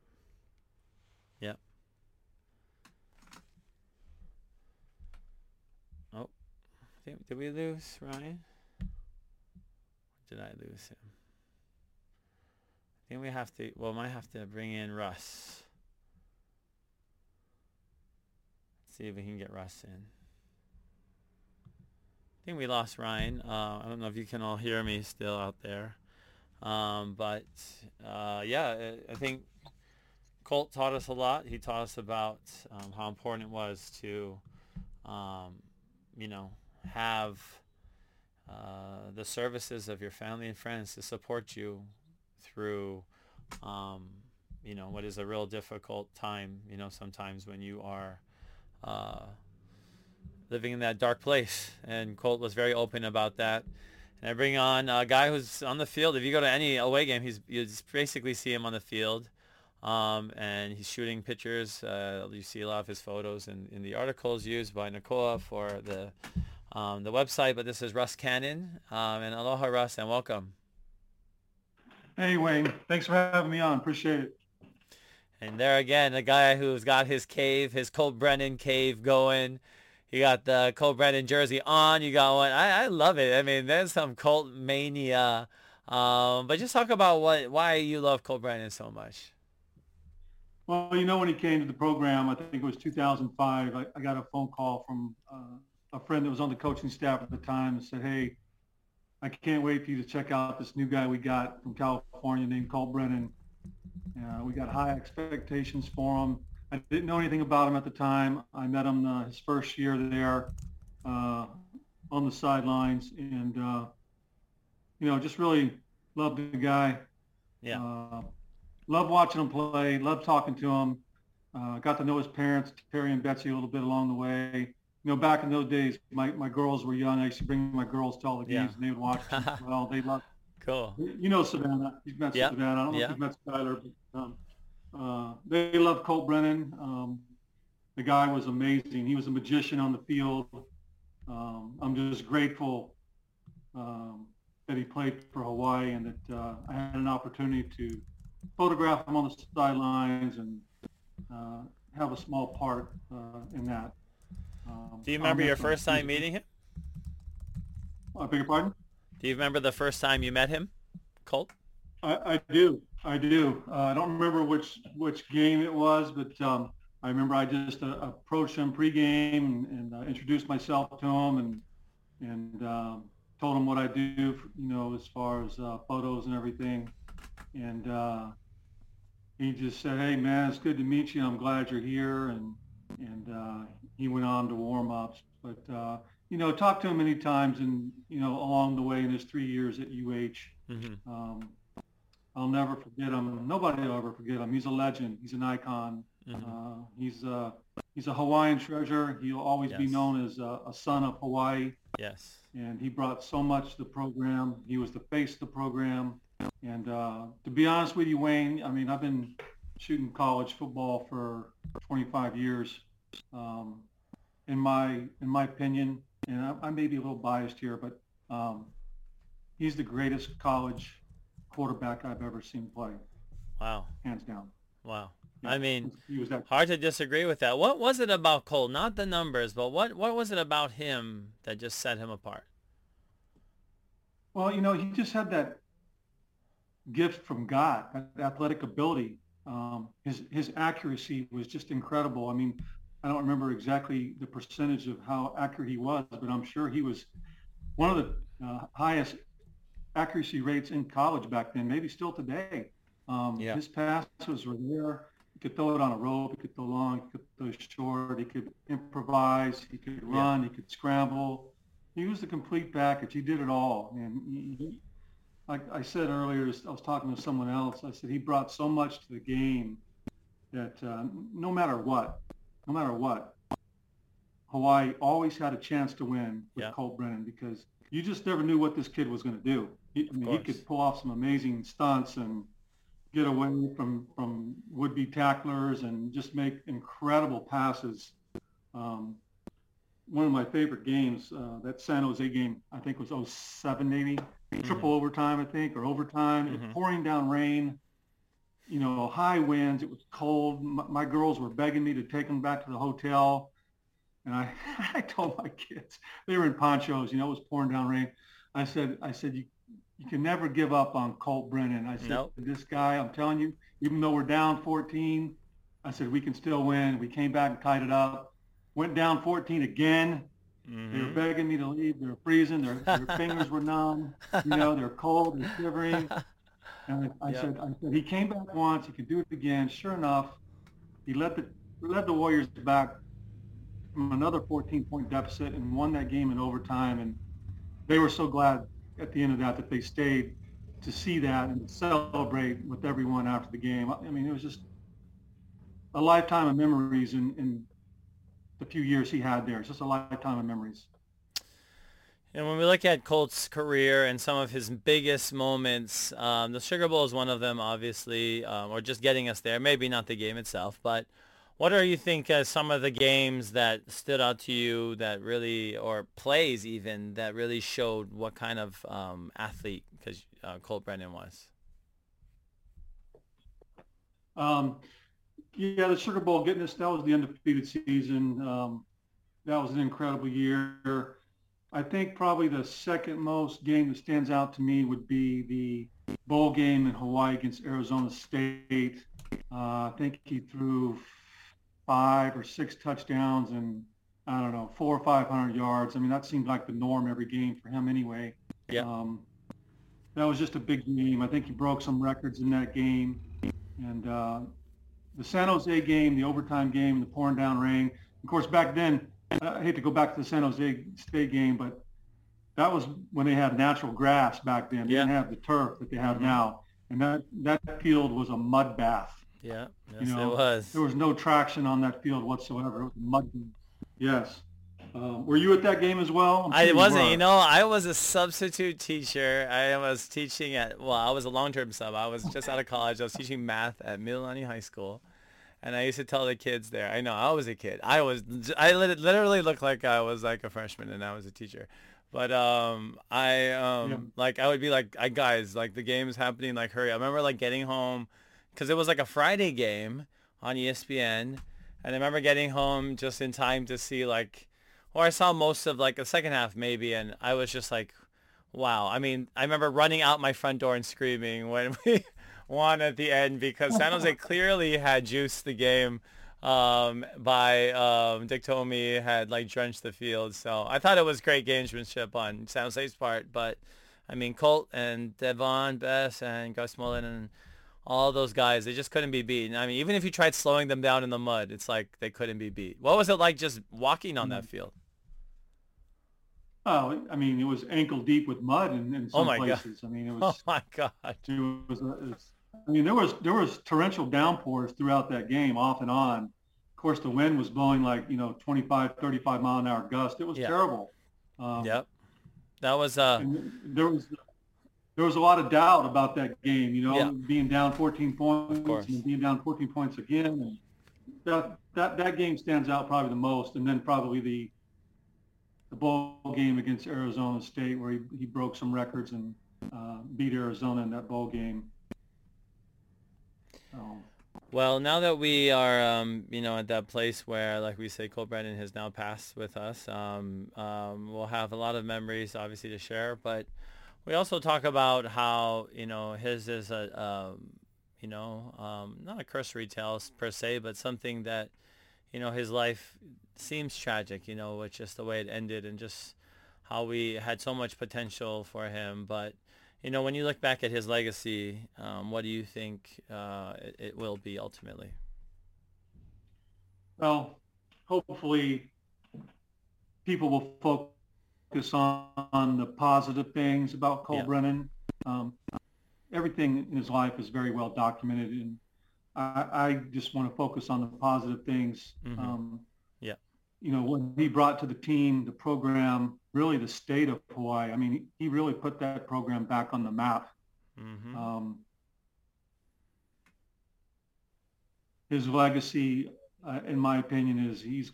Did, we lose Ryan? Did I lose him? I think we have to, well, might have to bring in Russ. See if we can get Russ in. I think we lost Ryan. Uh, I don't know if you can all hear me still out there. Um, but uh, yeah, I think Colt taught us a lot. He taught us about um, how important it was to, um, you know, have uh, the services of your family and friends to support you through, um, you know, what is a real difficult time, you know, sometimes when you are uh, living in that dark place. And Colt was very open about that. And I bring on a guy who's on the field. If you go to any away game, he's you basically see him on the field. Um, and he's shooting pictures. Uh, you see a lot of his photos in, in the articles used by Nicola for the um, the website, but this is Russ Cannon. Um, and aloha, Russ, and welcome. Hey, Wayne. Thanks for having me on. Appreciate it. And there again, the guy who's got his cave, his Colt Brennan cave going. You got the Colt Brennan jersey on. You got one. I, I love it. I mean, there's some Colt mania. Um, but just talk about what why you love Colt Brennan so much. Well, you know, when he came to the program, I think it was 2005. I, I got a phone call from uh, a friend that was on the coaching staff at the time and said, hey, I can't wait for you to check out this new guy we got from California named Colt Brennan. Uh, we got high expectations for him. I didn't know anything about him at the time. I met him uh, his first year there uh, on the sidelines, and uh, you know, just really loved the guy. Yeah. Uh, loved watching him play. Loved talking to him. Uh, got to know his parents, Terry and Betsy, a little bit along the way. You know, back in those days, my, my girls were young. I used to bring my girls to all the games, yeah. and they would watch well. They loved. Cool. You know Savannah. You've met yep. Savannah. I don't know yep. if you've met Skyler, but um, uh, they love Colt Brennan. Um, the guy was amazing. He was a magician on the field. Um, I'm just grateful um, that he played for Hawaii and that uh, I had an opportunity to photograph him on the sidelines and uh, have a small part uh, in that. Um, Do you remember your first time meeting him? I beg your pardon? Do you remember the first time you met him, Colt? I, I do. I do. Uh, I don't remember which which game it was, but um, I remember I just uh, approached him pregame and, and uh, introduced myself to him and and um, told him what I do, you know, as far as uh, photos and everything. And uh, he just said, "Hey, man, it's good to meet you. I'm glad you're here." And and uh, he went on to warm ups. But uh, you know, talked to him many times, and you know, along the way in his three years at UH. Mm-hmm. Um, I'll never forget him. Nobody will ever forget him. He's a legend. He's an icon. Mm-hmm. Uh, he's a he's a Hawaiian treasure. He'll always yes. be known as a, a, son of Hawaii. Yes. And he brought so much to the program. He was the face of the program. And uh, to be honest with you, Wayne, I mean, I've been shooting college football for 25 years. Um, in my in my opinion, and I, I, may be a little biased here, but um, he's the greatest college quarterback I've ever seen play. Wow. Hands down. Wow. I mean, hard to disagree with that. What was it about Cole? Not the numbers, but what what was it about him that just set him apart? Well, you know, he just had that gift from God, that athletic ability. Um, his his accuracy was just incredible. I mean, I don't remember exactly the percentage of how accurate he was, but I'm sure he was one of the uh, highest accuracy rates in college back then, maybe still today. Um, yeah. His passes were there He could throw it on a rope. He could throw long. He could throw short. He could improvise. He could run. Yeah. He could scramble. He was the complete package. He did it all. And he, he, like I said earlier, I was talking to someone else. I said he brought so much to the game that uh, no matter what, no matter what, Hawaii always had a chance to win with yeah. Colt Brennan because you just never knew what this kid was going to do. He, I mean, he could pull off some amazing stunts and get away from, from would-be tacklers and just make incredible passes. Um, one of my favorite games, uh, that San Jose game, I think was 07 maybe, mm-hmm. triple overtime, I think, or overtime, mm-hmm. pouring down rain, you know, high winds. It was cold. My, my, girls were begging me to take them back to the hotel. And I, I told my kids, they were in ponchos, you know, it was pouring down rain. I said, I said, you, you can never give up on Colt Brennan. I said, nope. this guy, I'm telling you, even though we're down 14, I said, we can still win. We came back and tied it up. Went down 14 again. Mm-hmm. They were mm-hmm. begging me to leave. They were freezing. Their, their fingers were numb. You know, they're cold. They're shivering. And I, I yep. said, I said, he came back once. He could do it again. Sure enough, he led the led the Warriors back from another 14-point deficit and won that game in overtime. And they were so glad at the end of that that they stayed to see that and celebrate with everyone after the game. I mean, it was just a lifetime of memories and, in the few years he had there. It's just a lifetime of memories. And when we look at Colt's career and some of his biggest moments, um, the Sugar Bowl is one of them, obviously, um, or just getting us there. Maybe not the game itself, but what are you think uh, some of the games that stood out to you that really, or plays even, that really showed what kind of um, athlete because uh, Colt Brennan was? Um, yeah, the Sugar Bowl, getting us, that was the undefeated season. Um, that was an incredible year. I think probably the second most game that stands out to me would be the bowl game in Hawaii against Arizona State. Uh, I think he threw five or six touchdowns and I don't know four or five hundred yards. I mean that seemed like the norm every game for him anyway. Yeah. Um, that was just a big game. I think he broke some records in that game, and uh, the San Jose game, the overtime game, the pouring down rain. Of course, back then, I hate to go back to the San Jose State game, but that was when they had natural grass back then. They yeah. didn't have the turf that they have mm-hmm. now, and that that field was a mud bath Yeah, yes, you know, it was. There was no traction on that field whatsoever. It was mud. Yes. Um, were you at that game as well? I wasn't. You, you, know, I was a substitute teacher. I was teaching at well, I was a long-term sub. I was just out of college. I was teaching math at Mililani High School, and I used to tell the kids there. I know I was a kid. I was. I literally looked like I was like a freshman, and I was a teacher. But um, I um, yeah. like I would be like, I guys, like the game is happening. Like hurry! I remember like getting home because it was like a Friday game on ESPN, and I remember getting home just in time to see like or I saw most of like the second half maybe, and I was just like, wow. I mean, I remember running out my front door and screaming when we won at the end because San Jose clearly had juiced the game um, by um, Dick Tomey had like drenched the field. So I thought it was great gamesmanship on San Jose's part, but I mean Colt and Davone Bess and Gus Mullen and all those guys, they just couldn't be beaten. I mean, even if you tried slowing them down in the mud, it's like they couldn't be beat. What was it like just walking on that field? Oh, I mean, it was ankle deep with mud in, in some oh places. God. I mean, it was. Oh my God! It was, it was. I mean, there was there was torrential downpours throughout that game, off and on. Of course, the wind was blowing like you know 25, 35 mile an hour gust. It was yeah. terrible. Um, yep, that was. Uh, there was there was a lot of doubt about that game. You know, yeah. being down 14 points and being down 14 points again. And that that that game stands out probably the most, and then probably the the bowl game against Arizona State where he, he broke some records and uh, beat Arizona in that bowl game. So. Well, now that we are, um, you know, at that place where, like we say, Colt Brennan has now passed with us, um, um, we'll have a lot of memories, obviously, to share. But we also talk about how, you know, his is a, um, you know, um, not a cursory tale per se, but something that, you know, his life seems tragic, you know, with just the way it ended and just how we had so much potential for him. But, you know, when you look back at his legacy, um, what do you think uh, it, it, will be ultimately? Well, hopefully people will focus on, on the positive things about Colt yeah. Brennan. Um, everything in his life is very well documented, and I, I just want to focus on the positive things. Mm-hmm. Um, yeah. you know, what he brought to the team, the program, really the state of Hawaii. I mean, he really put that program back on the map. Mm-hmm. Um, his legacy, uh, in my opinion, is he's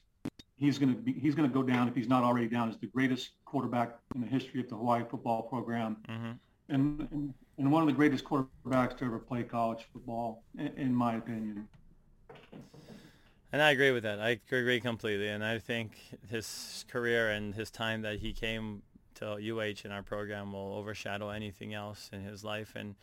he's going to be he's going to go down if he's not already down as the greatest quarterback in the history of the Hawaii football program, mm-hmm. and, and, and one of the greatest quarterbacks to ever play college football, in, my opinion. And I agree with that. I agree completely. And I think his career and his time that he came to UH in our program will overshadow anything else in his life. And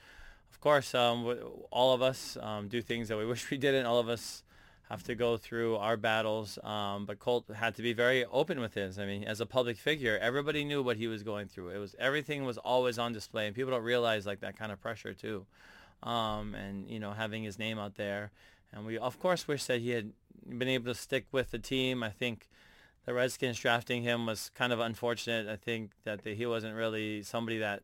of course, um, all of us um, do things that we wish we didn't. All of us have to go through our battles. Um, but Colt had to be very open with his. I mean, as a public figure, everybody knew what he was going through. It was everything was always on display, and people don't realize like that kind of pressure too. Um, and you know, having his name out there. And we, of course, wish that he had been able to stick with the team. I think the Redskins drafting him was kind of unfortunate. I think that the, he wasn't really somebody that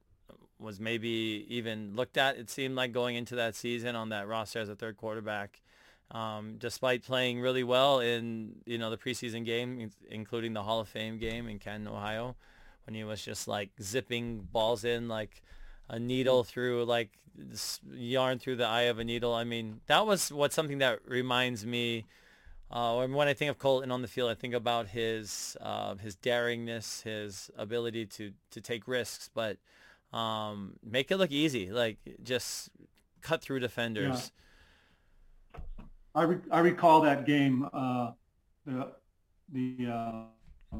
was maybe even looked at. It seemed like going into that season on that roster as a third quarterback, um, despite playing really well in you know the preseason game, including the Hall of Fame game in Canton, Ohio, when he was just like zipping balls in like a needle through like yarn through the eye of a needle. I mean, that was what something that reminds me uh, when I think of Colton on the field, I think about his uh, his daringness, his ability to to take risks, but um, make it look easy, like just cut through defenders. Yeah. I re- I recall that game, uh, the the uh,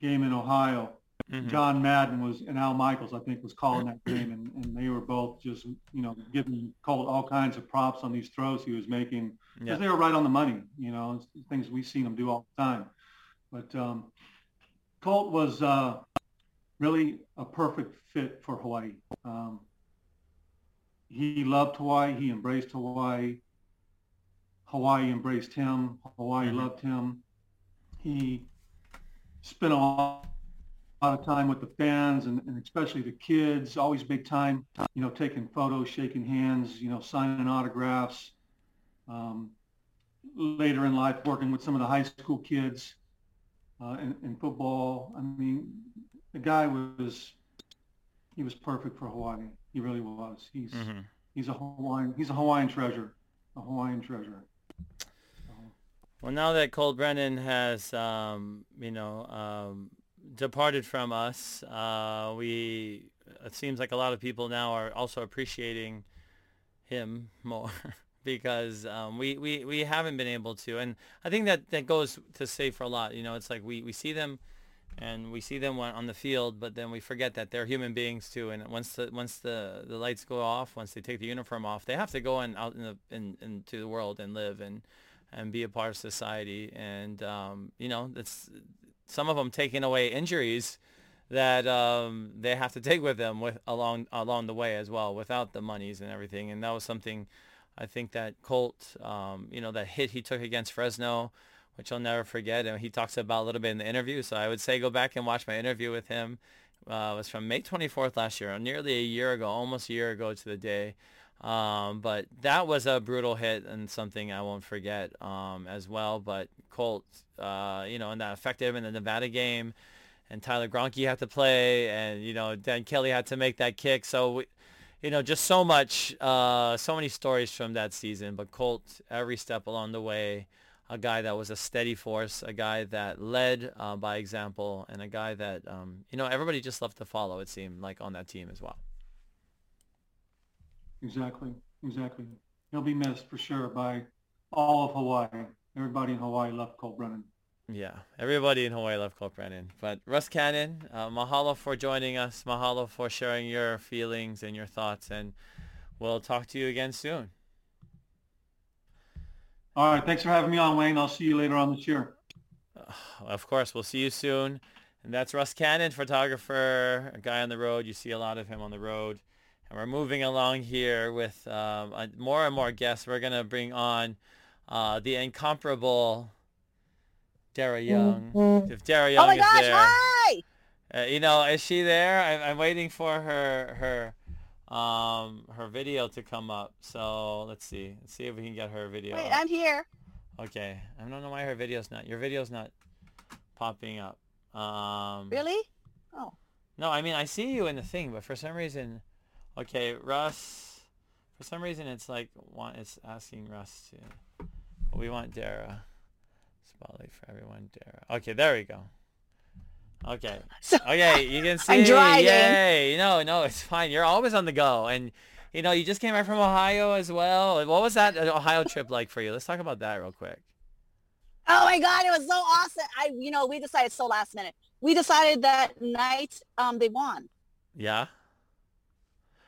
game in Ohio Mm-hmm. John Madden was and Al Michaels, I think, was calling that game, and, and they were both just you know giving Colt all kinds of props on these throws he was making because yeah. they were right on the money. You know, things we've seen him do all the time. But um, Colt was uh, really a perfect fit for Hawaii. Um, he loved Hawaii. He embraced Hawaii. Hawaii embraced him. Hawaii mm-hmm. loved him. He spent a lot lot of time with the fans and, and especially the kids. Always make time, you know, taking photos, shaking hands, you know, signing autographs. um, later in life working with some of the high school kids uh, in, in football. I mean, the guy was he was perfect for Hawaii. He really was. He's mm-hmm. he's a Hawaiian he's a Hawaiian treasure, a Hawaiian treasure. Well, now that Colt Brennan has, um, you know, um, departed from us, uh, we it seems like a lot of people now are also appreciating him more because um, we, we, we haven't been able to. And I think that, that goes to say for a lot. You know, it's like we, we see them and we see them on the field, but then we forget that they're human beings too. And once the once the, the lights go off, once they take the uniform off, they have to go in, out in the in, into the world and live and and be a part of society. And um, you know, that's some of them taking away injuries that um, they have to take with them with along along the way as well, without the monies and everything. And that was something I think that Colt, um, you know, that hit he took against Fresno, which I'll never forget, and he talks about a little bit in the interview. So I would say go back and watch my interview with him. Uh, it was from May 24th last year, nearly a year ago, almost a year ago to the day. Um, but that was a brutal hit and something I won't forget um, as well. But Colt, uh, you know, and that effective in the Nevada game, and Tyler Graunke had to play, and you know, Dan Kelly had to make that kick. So, we, you know, just so much, uh, so many stories from that season. But Colt, every step along the way, a guy that was a steady force, a guy that led uh, by example, and a guy that um, you know everybody just loved to follow. It seemed like on that team as well. Exactly, exactly. He'll be missed for sure by all of Hawaii. Everybody in Hawaii loved Colt Brennan. Yeah, everybody in Hawaii loved Colt Brennan. But Russ Cannon, uh, mahalo for joining us. Mahalo for sharing your feelings and your thoughts. And we'll talk to you again soon. All right. Thanks for having me on, Wayne. I'll see you later on this year. Of course. We'll see you soon. And that's Russ Cannon, photographer, a guy on the road. You see a lot of him on the road. And we're moving along here with um, more and more guests. We're going to bring on uh, the incomparable Dara Young. Mm-hmm. If Dara Young is. oh my gosh, there, hi! Uh, you know, is she there? I'm, I'm waiting for her her um her video to come up. So let's see. Let's see if we can get her video. Wait, up. I'm here. Okay. I don't know why her video's not. Your video's not popping up. Um. Really? Oh. No, I mean I see you in the thing, but for some reason, okay, Russ. For some reason, it's like want it's asking Russ to. We want Dara. Spotlight for everyone, Dara. Okay, there we go. Okay. So, okay, you can see. I'm driving. Yay! No, no, it's fine. You're always on the go, and you know you just came back from Ohio as well. What was that Ohio trip like for you? Let's talk about that real quick. Oh my God, it was so awesome! I, you know, we decided so last minute. We decided that night um, they won. Yeah.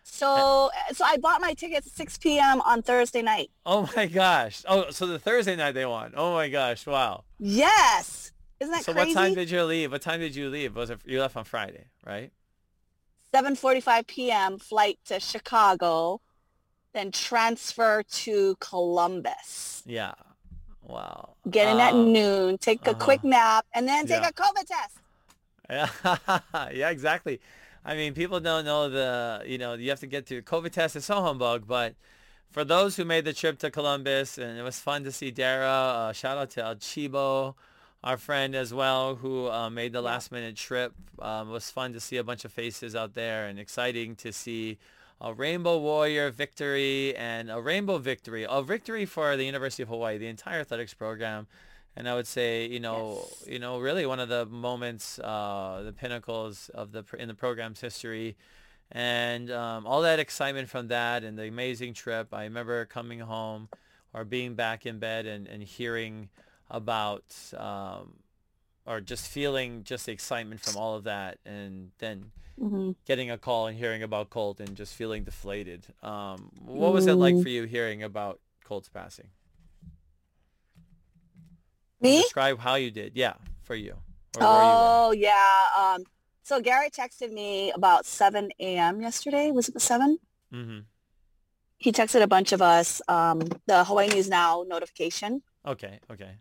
So so I bought my tickets at 6 p.m. on Thursday night. Oh my gosh. Oh, so the Thursday night they won. Oh my gosh. Wow. Yes. Isn't that so crazy? So what time did you leave? What time did you leave? Was it you left on Friday, right? 7:45 p.m. flight to Chicago, then transfer to Columbus. Yeah. Wow. Get in uh, at noon, take a uh-huh. quick nap, and then take yeah. a COVID test. Yeah, yeah, exactly. I mean, people don't know the, you know, you have to get to COVID test. It's so humbug, but for those who made the trip to Columbus, and it was fun to see Dara. Uh, shout out to El Chibo, our friend as well, who uh, made the last minute trip. Um, it was fun to see a bunch of faces out there, and exciting to see a Rainbow Warrior victory and a Rainbow victory, a victory for the University of Hawaii, the entire athletics program and I would say, you know, yes. you know, really one of the moments, uh, the pinnacles of the in the program's history, and um, all that excitement from that and the amazing trip. I remember coming home or being back in bed and, and hearing about um, or just feeling just the excitement from all of that, and then mm-hmm. getting a call and hearing about Colt and just feeling deflated. Um, what was it like for you hearing about Colt's passing? Me? Describe how you did. Yeah, for you. oh, you yeah. Um, so Gary texted me about 7 a.m. yesterday. Was it the 7? Mm-hmm. He texted a bunch of us um, the Hawaii News Now notification. Okay, okay.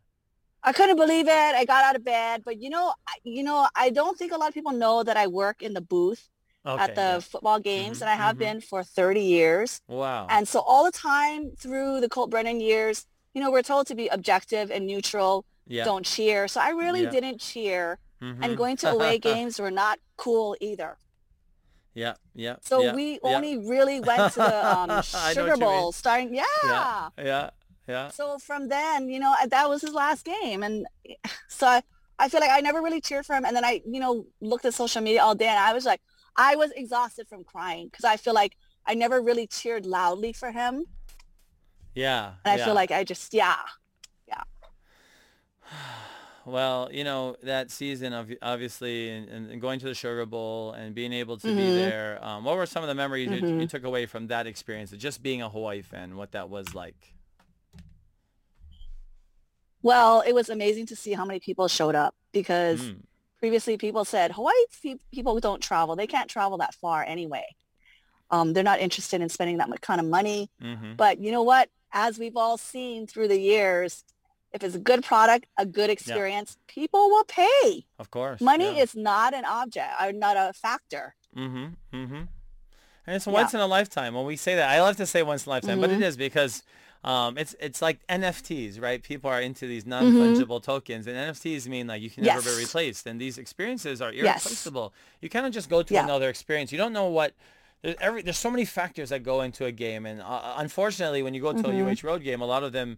I couldn't believe it. I got out of bed, but you know, I, you know, I don't think a lot of people know that I work in the booth okay, at the yeah. football games, mm-hmm, and I have mm-hmm. been for 30 years. Wow. And so all the time through the Colt Brennan years, you know, we're told to be objective and neutral. Yeah. Don't cheer. So I really yeah. didn't cheer. Mm-hmm. And going to away games were not cool either. Yeah, yeah. So yeah, we only really went to the um, Sugar Bowl starting. Yeah. yeah. Yeah. Yeah. So from then, you know, that was his last game. And so I, I feel like I never really cheered for him. And then I, you know, looked at social media all day and I was like, I was exhausted from crying because I feel like I never really cheered loudly for him. Yeah. And I yeah. feel like I just, yeah, yeah. Well, you know that season of obviously and, and, going to the Sugar Bowl and being able to mm-hmm. be there. Um, what were some of the memories mm-hmm. you, you, took away from that experience, just being a Hawaii fan, what that was like? Well, it was amazing to see how many people showed up because mm. previously people said Hawaii people don't travel. They can't travel that far anyway. Um, they're not interested in spending that much kind of money. Mm-hmm. But you know what? As we've all seen through the years, if it's a good product, a good experience, yeah. people will pay. Of course. Money yeah. is not an object or not a factor. Mm-hmm. Mm-hmm. And it's once yeah. in a lifetime. When we say that, I love to say once in a lifetime, but it mm-hmm. because um, it's it's like NFTs, right? People are into these mm-hmm. non-fungible mm-hmm. tokens, and NFTs mean like you can yes. never be replaced, and these experiences are irreplaceable. Yes. You kind of just go to yeah. another experience. You don't know what. There's every there's so many factors that go into a game, and uh, unfortunately, when you go to mm-hmm. a UH Road game, a lot of them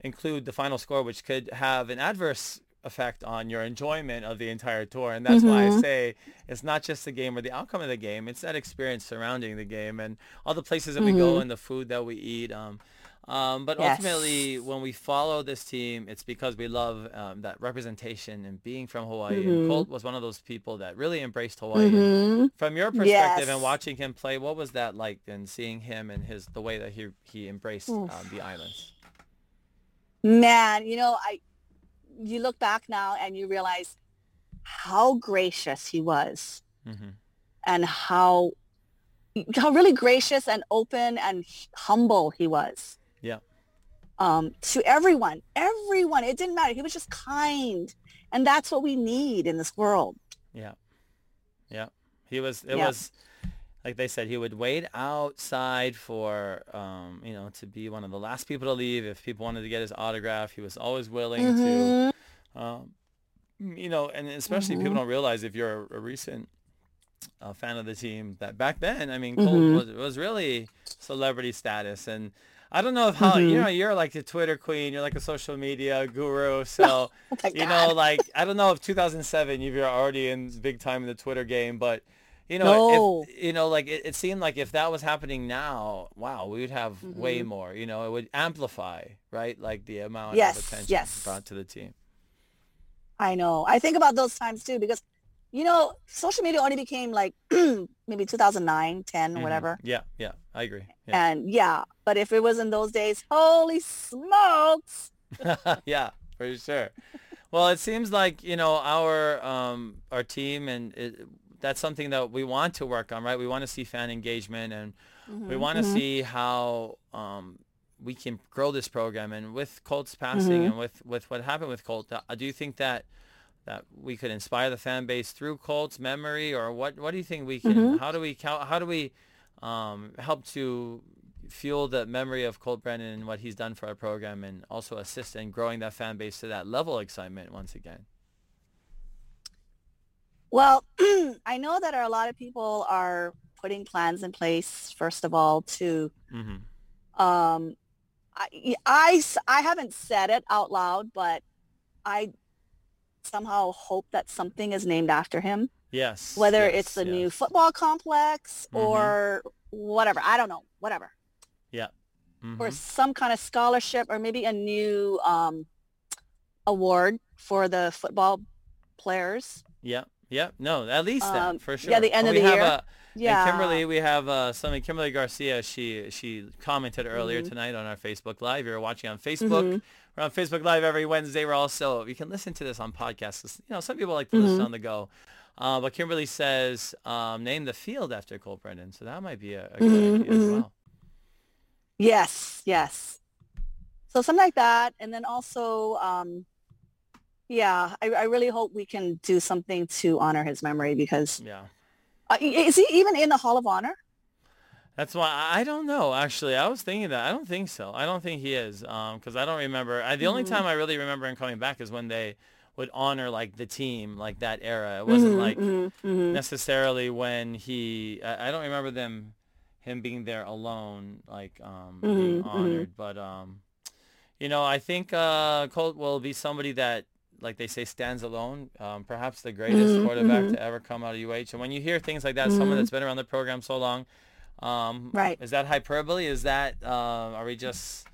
include the final score, which could have an adverse effect on your enjoyment of the entire tour. And that's mm-hmm. why I mm-hmm. say it's not just the game or the outcome of the game; it's that experience surrounding the game and all the places that we go mm-hmm. and the food that we eat. Um, um, but yes. ultimately, when we follow this team, it's because we love um, that representation and being from Hawaii. Mm-hmm. And Colt was one of those people that really embraced Hawaii. Mm-hmm. From your perspective yes. and watching him play, what was that like? And seeing him and his the way that he he embraced um, the islands. Man, you know, I you look back now and you realize how gracious he was, mm-hmm. and how how really gracious and open and humble he was yeah. Um, to everyone, everyone. It didn't matter. He was just kind, and that's what we need in this world. Yeah, yeah. He was. It yeah. was like they said. He would wait outside for, um, you know, to be one of the last people to leave. If people wanted to get his autograph, he was always willing mm-hmm. to. Um, you know, and especially mm-hmm. people don't realize if you're a, a recent uh, fan of the team that back then, I mean, mm-hmm. was, was really celebrity status and I don't know if how mm-hmm. you know you're like the Twitter queen, you're like a social media guru. So oh you know, like I don't know if 2007 you're already in big time in the Twitter game, but you know, no. if, you know, like it, it, seemed like if that was happening now, wow, we would have mm-hmm. way more. You know, it would amplify, right? Like the amount yes, of attention yes. brought to the team. I know. I think about those times too because you know, social media only became like maybe 2009, 10, mm-hmm. whatever. Yeah, yeah, I agree. Yeah. And yeah, but if it was in those days, holy smokes. yeah, for sure. well, it seems like, you know, our um our team and it, that's something that we want to work on, right? We want to see fan engagement and mm-hmm. we want to mm-hmm. see how um we can grow this program and with Colt's passing mm-hmm. and with with what happened with Colt, uh, do you think that that we could inspire the fan base through Colt's memory, or what? What do you think we can? Mm-hmm. How do we how do we um, help to fuel the memory of Colt Brennan and what he's done for our program, and also assist in growing that fan base to that level of excitement once again? Well, I know that a lot of people are putting plans in place. First of all, to mm-hmm. um, I, I I haven't said it out loud, but I somehow hope that something is named after him. Yes. Whether yes, it's the yes. new football complex mm-hmm. or whatever. I don't know. Whatever. Yeah. Mm-hmm. Or some kind of scholarship or maybe a new um, award for the football players. Yeah. Yeah. No, at least that um, for sure. Yeah, the end of the year. A, yeah. Kimberly, we have uh, something. Kimberly Garcia. She she commented earlier mm-hmm. tonight on our Facebook Live. You're watching on Facebook. Mm-hmm. We're on Facebook Live every Wednesday. We're also you can listen to this on podcasts. You know, some people like to mm-hmm. listen on the go. Uh, but Kimberly says um, name the field after Colt Brennan, so that might be a, a good mm-hmm, idea as mm-hmm. well. Yes, yes. So something like that, and then also, um, yeah, I, I really hope we can do something to honor his memory because yeah Uh, is he even in the Hall of Honor? That's why I don't know. Actually, I was thinking that. I don't think so. I don't think he is because um, I don't remember. I, the mm-hmm. only time I really remember him coming back is when they would honor like the team, like that era. It wasn't mm-hmm, like mm-hmm, mm-hmm. necessarily when he. I, I, don't remember them, him being there alone, like um, being mm-hmm, mm-hmm. honored. But um, you know, I think uh, Colt will be somebody that, like they say, stands alone. Um, perhaps the greatest quarterback to ever come out of UH. And when you hear things like that, someone that's been around the program so long, um, right? Is that hyperbole? Is that uh, are we just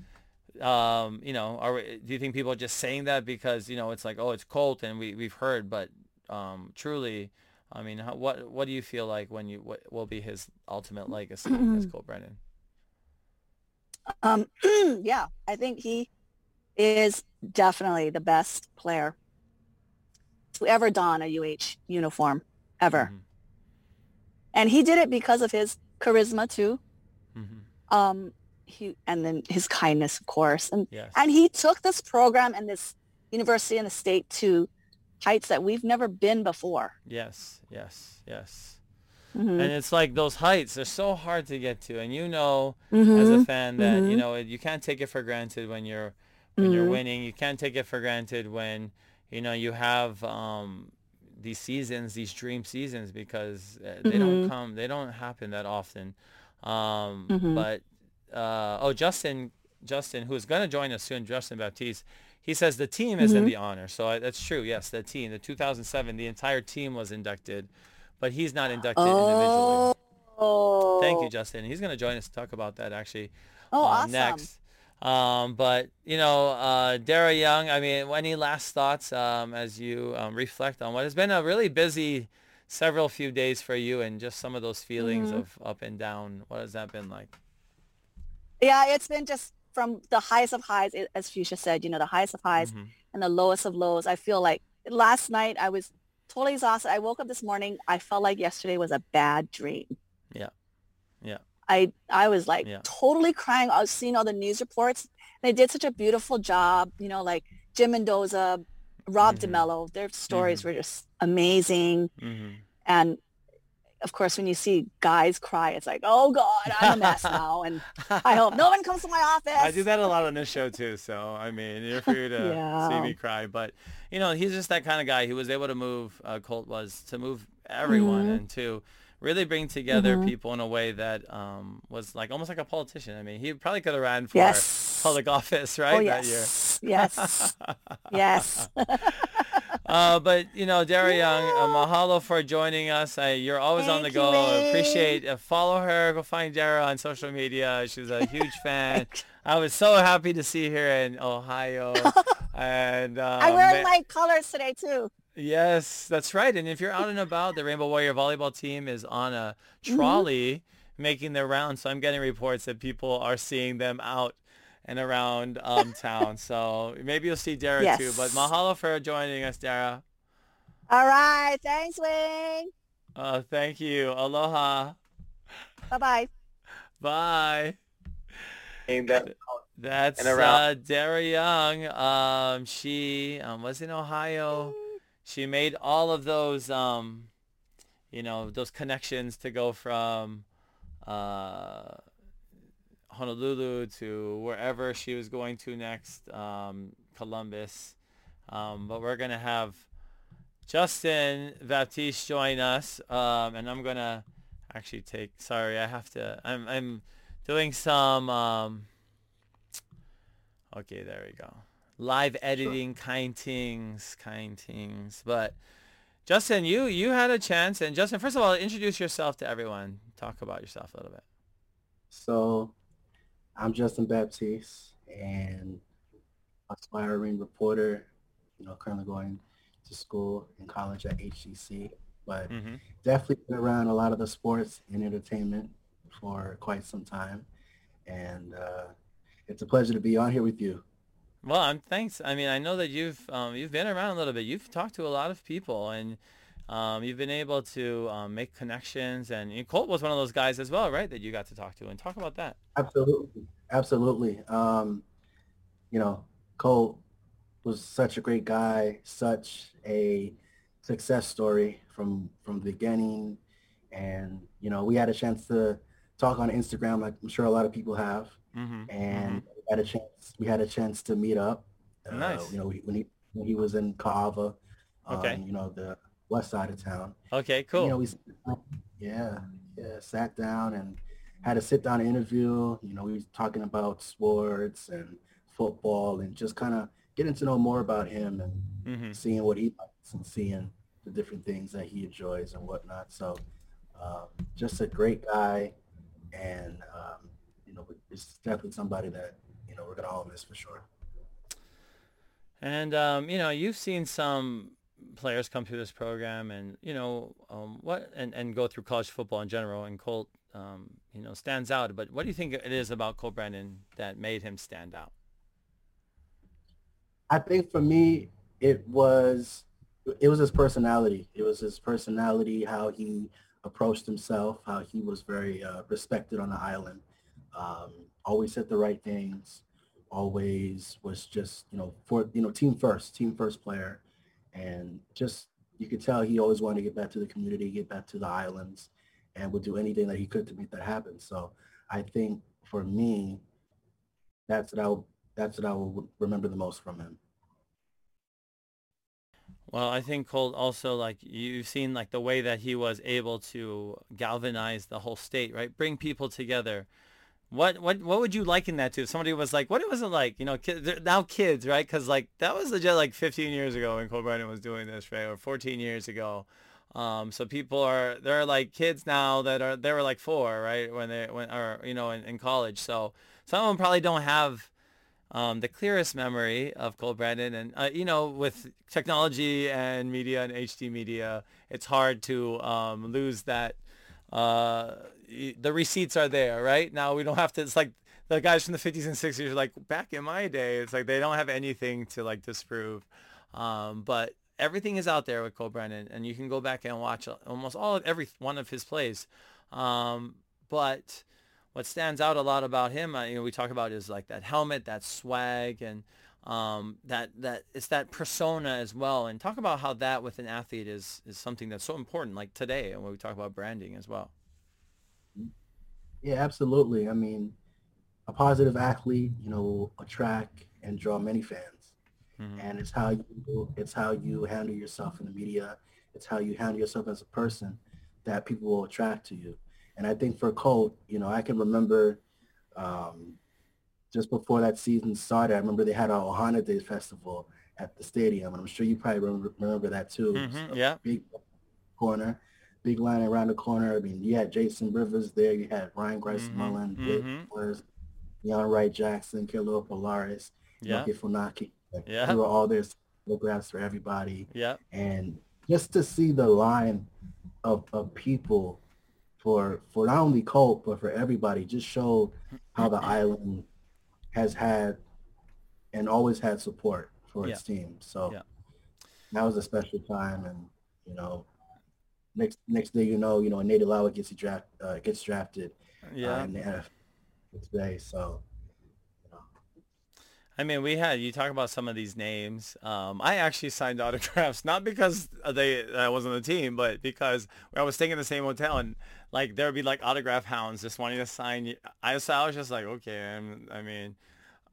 um, you know, are we, do you think people are just saying that because you know it's like oh it's Colt and we we've heard, but um, truly, I mean, how, what what do you feel like when you what will be his ultimate legacy as Colt Brennan? Um, yeah, I think he is definitely the best player to ever don a UH uniform ever, mm-hmm. and he did it because of his charisma too. Mm-hmm. Um, he and then his kindness, of course, and yes. and he took this program and this university and the state to heights that we've never been before. Yes, yes, yes. Mm-hmm. And it's like those heights are so hard to get to, and you know, mm-hmm. as a fan, that mm-hmm. you know you can't take it for granted when you're when you're mm-hmm. winning. You can't take it for granted when you know you have um, these seasons, these dream seasons, because uh, they don't mm-hmm. come, they don't happen that often. Um, mm-hmm. But uh, oh, Justin, Justin, who's going to join us soon, Justin Baptiste, he says the team is mm-hmm. in the honor. So I, that's true. Yes, the team, the 2007, the entire team was inducted, but he's not inducted oh. individually. Oh. Thank you, Justin. He's going to join us to talk about that actually oh, uh, awesome. next. Um, but you know, uh, Dara Young. I mean, any last thoughts um, as you um, reflect on what has been a really busy several few days for you, and just some of those feelings mm-hmm. of up and down? What has that been like? Yeah, it's been just from the highest of highs, as Fuchsia said, you know, the highest of highs mm-hmm. and the lowest of lows. I feel like last night I was totally exhausted. I woke up this morning. I felt like yesterday was a bad dream. I, I was like yeah. totally crying. I was seeing all the news reports. They did such a beautiful job, you know, like Jim Mendoza, Rob mm-hmm. DeMello, their stories mm-hmm. were just amazing. Mm-hmm. And of course, when you see guys cry, it's like, oh God, I'm a mess now. And I hope no one comes to my office. I do that a lot on this show too. So, I mean, you're free to yeah. see me cry. But, you know, he's just that kind of guy. He was able to move, uh, Colt was, to move everyone mm-hmm. and to really bring together mm-hmm. people in a way that um, was like almost like a politician. I mean, he probably could have ran for yes. public office, right? Oh, yes. Yes. yes. Uh, but you know, Dara Young, uh, mahalo for joining us. Uh, you're always Thank on the go. You, Appreciate. Uh, follow her. Go find Dara on social media. She's a huge fan. I was so happy to see her in Ohio. and um, I'm wearing my colors today too. Yes, that's right. And if you're out and about, the Rainbow Warrior volleyball team is on a mm-hmm. trolley mm-hmm. making their rounds. So I'm getting reports that people are seeing them out and around um, town. So maybe you'll see Dara yes. too. But mahalo for joining us, Dara. All right. Thanks, Wayne. Uh, thank you. Aloha. Bye-bye. Bye. That's uh, Dara Young. Um, she um, was in Ohio. She made all of those, um, you know, those connections to go from uh, Honolulu to wherever she was going to next, um, Columbus. Um, but we're to have Justin Baptiste join us. Um, and I'm to actually take, sorry, I have to, I'm, I'm doing some, um, okay, there we go. Live editing sure. kind things, kind things. But Justin, you, you had a chance. And Justin, first of all, introduce yourself to everyone. Talk about yourself a little bit. So I'm Justin Baptiste and aspiring reporter, you know, currently going to school and college at HGC, but mm-hmm. definitely been around a lot of the sports and entertainment for quite some time. And uh, it's a pleasure to be on here with you. Well, I'm thanks. I mean, I know that you've um, you've been around a little bit. You've talked to a lot of people, and um, you've been able to um, make connections, and, and Colt was one of those guys as well, right? That you got to talk to and talk about that. Absolutely, absolutely. Um, you know, Colt was such a great guy, such a success story from from the beginning, and you know we had a chance to talk on Instagram, like I'm sure a lot of people have, Mm-hmm. and Mhm. Had a chance. We had a chance to meet up. Uh, Nice. You know, when he when he was in Kaava, Okay. um, you know, the west side of town. Okay, cool. You know, we yeah, yeah, sat down and had a sit down interview. You know, we was talking about sports and football and just kind of getting to know more about him and hmm seeing what he likes and seeing the different things that he enjoys and whatnot. So um, just a great guy and um, you know, it's definitely somebody that, you know, we're gonna all miss for sure. And um, you know, you've seen some players come through this program, and you know um, what, and, and go through college football in general. And Colt, um, you know, stands out. But what do you think it is about Colt Brennan that made him stand out? I think for me, it was it was his personality. It was his personality, how he approached himself, how he was very uh, respected on the island. Um, always said the right things. Always was just you know for you know team first, team first player, and just you could tell he always wanted to get back to the community, get back to the islands, and would do anything that he could to make that happen. So I think for me, that's what I would, that's what I will remember the most from him. Well, I think Colt also like you've seen like the way that he was able to galvanize the whole state, right? Bring people together. What what what would you liken that to? If somebody was like, what it was it like? You know, kids, now kids, right? Because like that was legit like 15 years ago when Colt Brennan was doing this, right? Or 14 years ago. Um, so people are they're like kids now that are they were like four, right? When they when or you know in, in college. So some of them probably don't have um, the clearest memory of Colt Brennan. And, uh, you know, with technology and media and HD media, it's hard to um, lose that. Uh, the receipts are there, right? Now we don't have to, it's like the guys from the 50s and 60s are like, back in my day, it's like they don't have anything to like disprove. Um, but everything is out there with Colt Brennan, and you can go back and watch almost all of every one of his plays. Um, but what stands out a lot about him, uh, you know, we talk about is like that helmet, that swag, and um, that that it's that persona as well. And talk about how that with an athlete is is something that's so important, like today, and when we talk about branding as well. Yeah, absolutely. I mean, a positive athlete, you know, attract and draw many fans. Mhm. And it's how you it's how you handle yourself in the media. It's how you handle yourself as a person that people will attract to you. And I think for Colt, you know, I can remember um, just before that season started, I remember they had a Ohana Day festival at the stadium, and I'm sure you probably remember, remember that too. Mhm, a yeah. Big corner, big line around the corner. I mean, you had Jason Rivers there. You had Ryan Grice Mhm, Mullen, mhm. Flores, Leon Wright Jackson, Kilo Polaris, Yeah, Yoki Funaki. Like, Yeah. They were all there photographs for everybody. yeah, And just to see the line of, of people for for not only Colt but for everybody just showed how the island has had and always had support for its team. So Yeah. that was a special time and you know next next day you know, you know, Nate Lauer gets draft uh, gets drafted uh, yeah. in the NFL today. So you know, I mean, we had you talk about some of these names. Um, I actually signed autographs not because they I was on the team, but because I was staying in the same hotel and like there would be like autograph hounds just wanting to sign. you. I so I was just like, okay, I'm, I mean,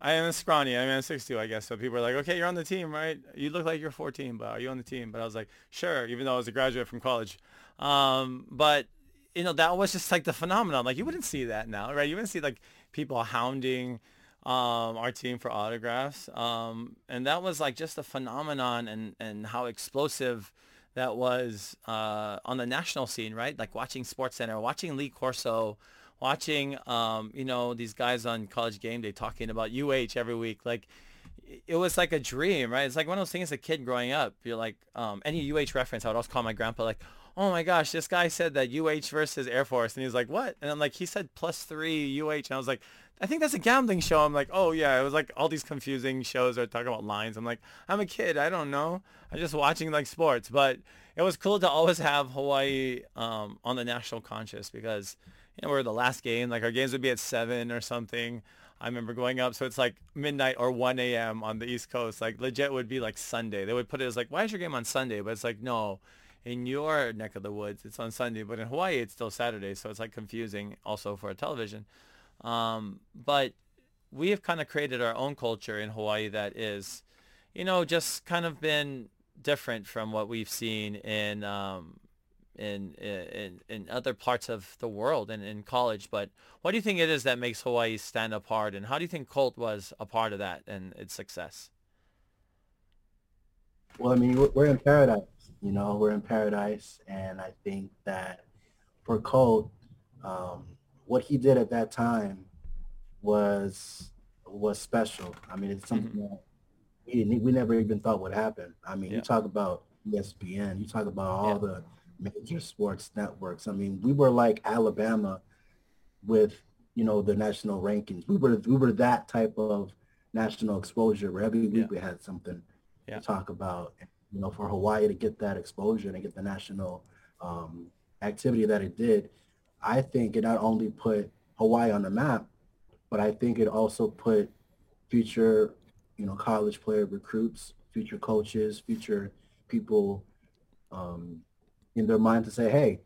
I am scrawny. I mean, I'm 6'2", I guess. So people are like, okay, you're on the team, right? You look like you're 14, but are you on the team? But I was like, sure, even though I was a graduate from college. Um, but you know, that was just like the phenomenon. Like you wouldn't see that now, right? You wouldn't see like people hounding um, our team for autographs. Um, and that was like just a phenomenon and, and how explosive that was uh, on the national scene, right? Like watching Sports Center, watching Lee Corso, watching, um, you know, these guys on college game day talking about UH every week. Like it was like a dream, right? It's like one of those things as a kid growing up. You're like, um, any UH reference, I would always call my grandpa like, oh my gosh, this guy said that UH versus Air Force. And he was like, what? And I'm like, he said plus three UH. And I was like, I think that's a gambling show. I'm like, oh yeah, it was like all these confusing shows are talking about lines. I'm like, I'm a kid. I don't know. I'm just watching like sports. But it was cool to always have Hawaii um, on the national conscious because, you know, we're the last game. Like our games would be at seven or something. I remember going up, so it's like midnight or 1 a.m. on the East Coast. Like legit would be like Sunday. They would put it as like, why is your game on Sunday? But it's like, no, in your neck of the woods, it's on Sunday, but in Hawaii, it's still Saturday. So it's like confusing also for a television. Um, but we have kind of created our own culture in Hawaii that is, you know, just kind of been different from what we've seen in um, in, in in other parts of the world and in college. But what do you think it is that makes Hawaii stand apart, and how do you think Colt was a part of that and its success? Well, I mean, we're in paradise. You know, we're in paradise, and I think that for Colt, um, what he did at that time was was special. I mean, it's something mm-hmm. that we, we never even thought would happen. I mean, yeah. you talk about ESPN, you talk about all yeah. the major sports networks. I mean, we were like Alabama with, you know, the national rankings. We were we were that type of national exposure where every week yeah. we had something to talk about. You know, for Hawaii to get that exposure and get the national um, activity that it did, I think it not only put Hawaii on the map, but I think it also put future, you know, college player recruits, future coaches, future people um, in their mind to say, hey,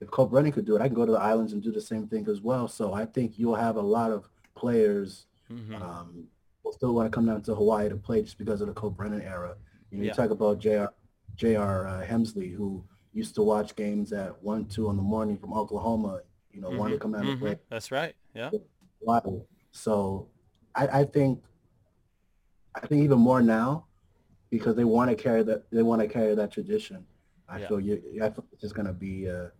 if Colt Brennan could do it, I can go to the islands and do the same thing as well. So I think you'll have a lot of players mm-hmm. um, will still want to come down to Hawaii to play just because of the Colt Brennan era. You, know, yeah. you talk about J.R. J.R. Uh, Hemsley, who used to watch games at 1, 2 in the morning from Oklahoma, you know, mm-hmm. wanted to come out mm-hmm. and play. That's right. Yeah. So I, I think I think even more now because they want to carry that they want to carry that tradition. I yeah. feel you. I feel it's just going to be a,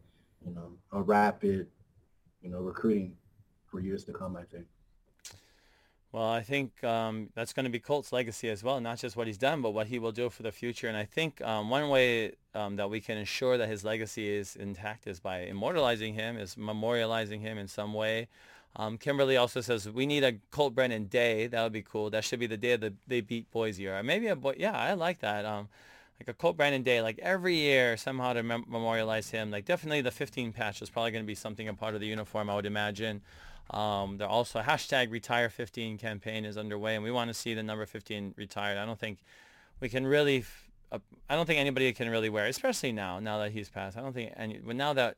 you know, a rapid, you know, recruiting for years to come. I think. Well, I think um, that's going to be Colt's legacy as well, not just what he's done, but what he will do for the future. And I think um, one way um, that we can ensure that his legacy is intact is by immortalizing him, is memorializing him in some way. Um, Kimberly also says we need a Colt Brennan day. That would be cool. That should be the day that they beat Boise. Or maybe a boy. Yeah, I like that. Um, like a Colt Brennan Day, like every year somehow to mem- memorialize him. Like definitely the 15 patch is probably going to be something a part of the uniform, I would imagine. Um, there also hashtag retire 15 campaign is underway, and we want to see the number 15 retired. I don't think we can really, f- uh, I don't think anybody can really wear, especially now, now that he's passed. I don't think and now that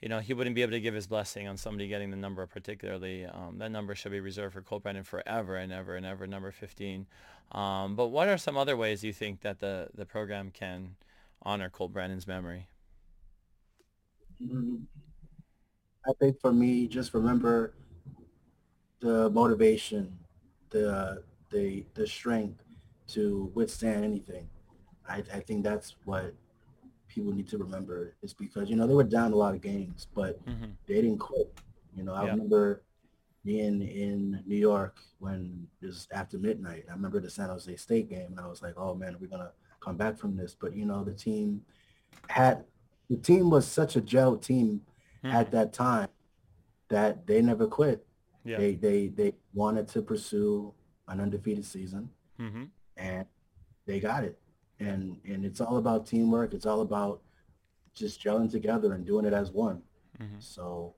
you know, he wouldn't be able to give his blessing on somebody getting the number particularly. Um, that number should be reserved for Colt Brennan forever and ever and ever, number 15. Um, but what are some other ways you think that the, the program can honor Colt Brennan's memory? I think for me, just remember the motivation, the the the strength to withstand anything. I, I think that's what people need to remember is because you know they were down a lot of games, but mm-hmm. they didn't quit. You know, I yeah. remember being in New York when it was after midnight. I remember the San Jose State game, and I was like, "Oh man, we're gonna come back from this." But you know, the team had the team was such a gel team mm-hmm. at that time that they never quit. Yeah. They they they wanted to pursue an undefeated season, mm-hmm. and they got it and and it's all about teamwork. It's all about just gelling together and doing it as one. Mm-hmm. So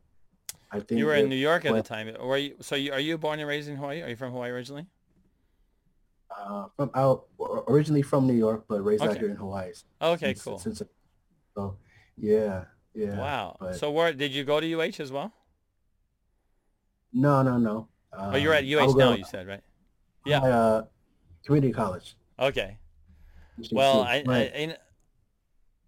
I think you were in New York at the time. Or you, so you, are you born and raised in Hawaii? Are you from Hawaii originally? Uh, from out originally from New York, but raised okay. out here in Hawaii. Okay, since, cool. Since, so yeah, yeah. Wow. But, so where did you go to UH as well? No, no, no. Um, oh, you're at UH now. you said right? Yeah. uh, community college. Okay. Well, I, I, I,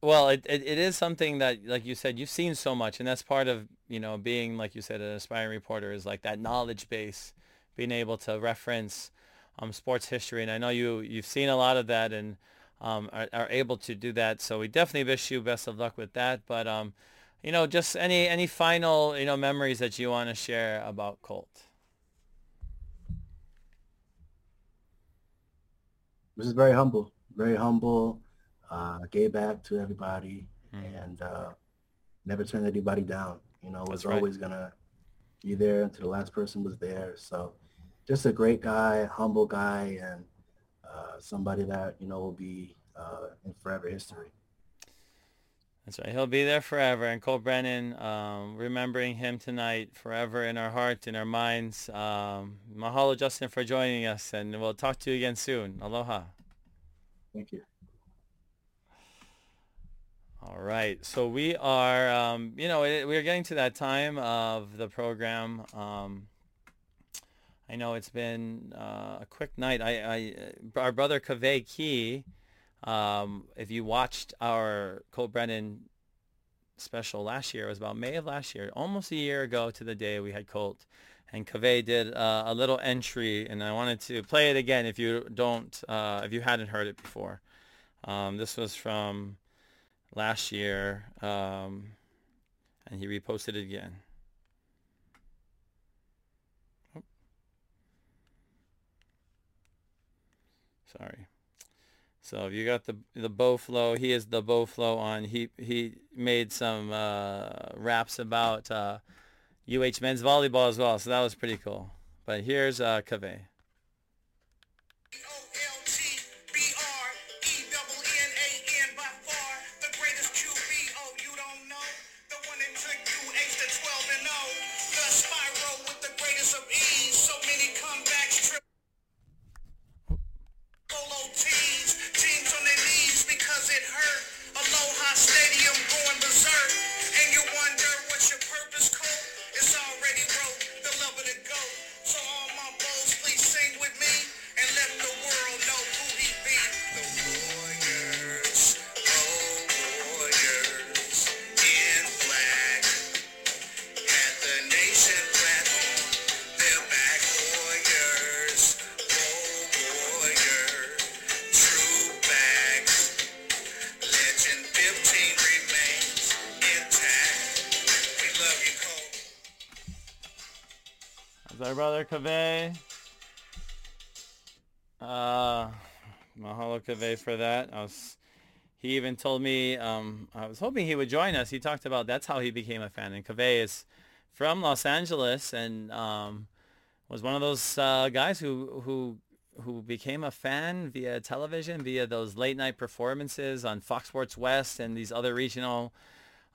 well, it, it, it is something that, like you said, you've seen so much, and that's part of you know being, like you said, an aspiring reporter is like that knowledge base, being able to reference um, sports history, and I know you you've seen a lot of that and um, are, are able to do that. So we definitely wish you best of luck with that. But um, you know, just any any final you know memories that you want to share about Colt. This is very humble very humble, uh, gave back to everybody, mm. and uh, never turned anybody down. You know, was right. always gonna be there until the last person was there. So, just a great guy, humble guy, and uh, somebody that you know will be uh, in forever history. That's right. He'll be there forever. And Colt Brennan, um, remembering him tonight forever in our hearts, in our minds. Um, mahalo, Justin, for joining us. And we'll talk to you again soon. Aloha. Thank you. All right. So we are, um, you know, we are getting to that time of the program. Um, I know it's been uh, a quick night. I, I our brother Kaveh Key, um, if you watched our Colt Brennan special last year, it was about May of last year, almost a year ago to the day we had Colt. And Kaveh did uh, a little entry, and I wanted to play it again if you don't, uh, if you hadn't heard it before. Um, this was from last year, um, and he reposted it again. Sorry. So if you got the the bow flow, he is the bow flow on. He he made some uh, raps about uh, UH men's volleyball as well, so that was pretty cool. But here's uh, Kaveh. our for that. I was, he even told me, um, I was hoping he would join us. He talked about that's how he became a fan. And Kaveh is from Los Angeles and um, was one of those uh, guys who, who who became a fan via television, via those late night performances on Fox Sports West and these other regional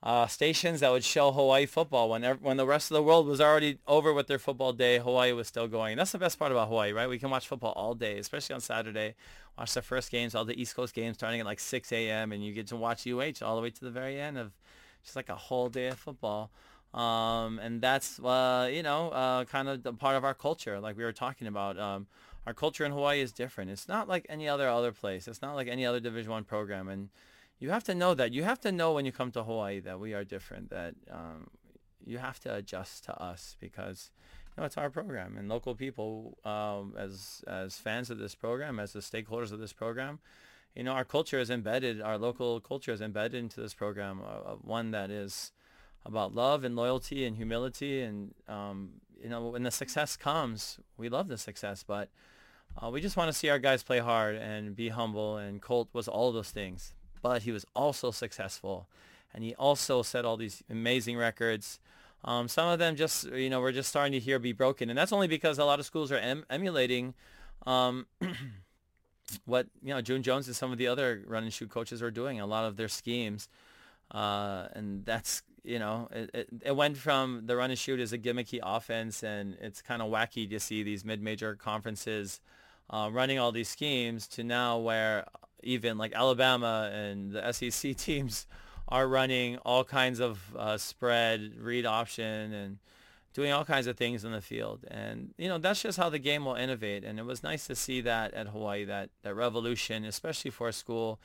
uh, stations that would show Hawaii football when when the rest of the world was already over with their football day. Hawaii was still going. That's the best part about Hawaii, right? We can watch football all day, especially on Saturday. Watch the first games, all the East Coast games starting at like 6 a.m. and you get to watch UH all the way to the very end of just like a whole day of football. Um, and that's uh, you know uh, kind of part of our culture, like we were talking about. Um, our culture in Hawaii is different. It's not like any other other place. It's not like any other Division One program, and you have to know that. You have to know when you come to Hawaii that we are different. That um, you have to adjust to us because you know it's our program and local people um, as as fans of this program, as the stakeholders of this program. You know, our culture is embedded. Our local culture is embedded into this program. Uh, one that is about love and loyalty and humility. And um, you know, when the success comes, we love the success, but uh, we just want to see our guys play hard and be humble. And Colt was all those things but he was also successful. And he also set all these amazing records. Um, some of them just, you know, we're just starting to hear be broken. And that's only because a lot of schools are em- emulating um, what, you know, June Jones and some of the other run and shoot coaches are doing, a lot of their schemes. Uh, and that's, you know, it, it, it, went from the run and shoot is a gimmicky offense, and it's kind of wacky to see these mid-major conferences uh, running all these schemes to now where even like Alabama and the SEC teams are running all kinds of uh, spread, read option, and doing all kinds of things in the field. And, you know, that's just how the game will innovate. And it was nice to see that at Hawaii, that, that revolution, especially for a school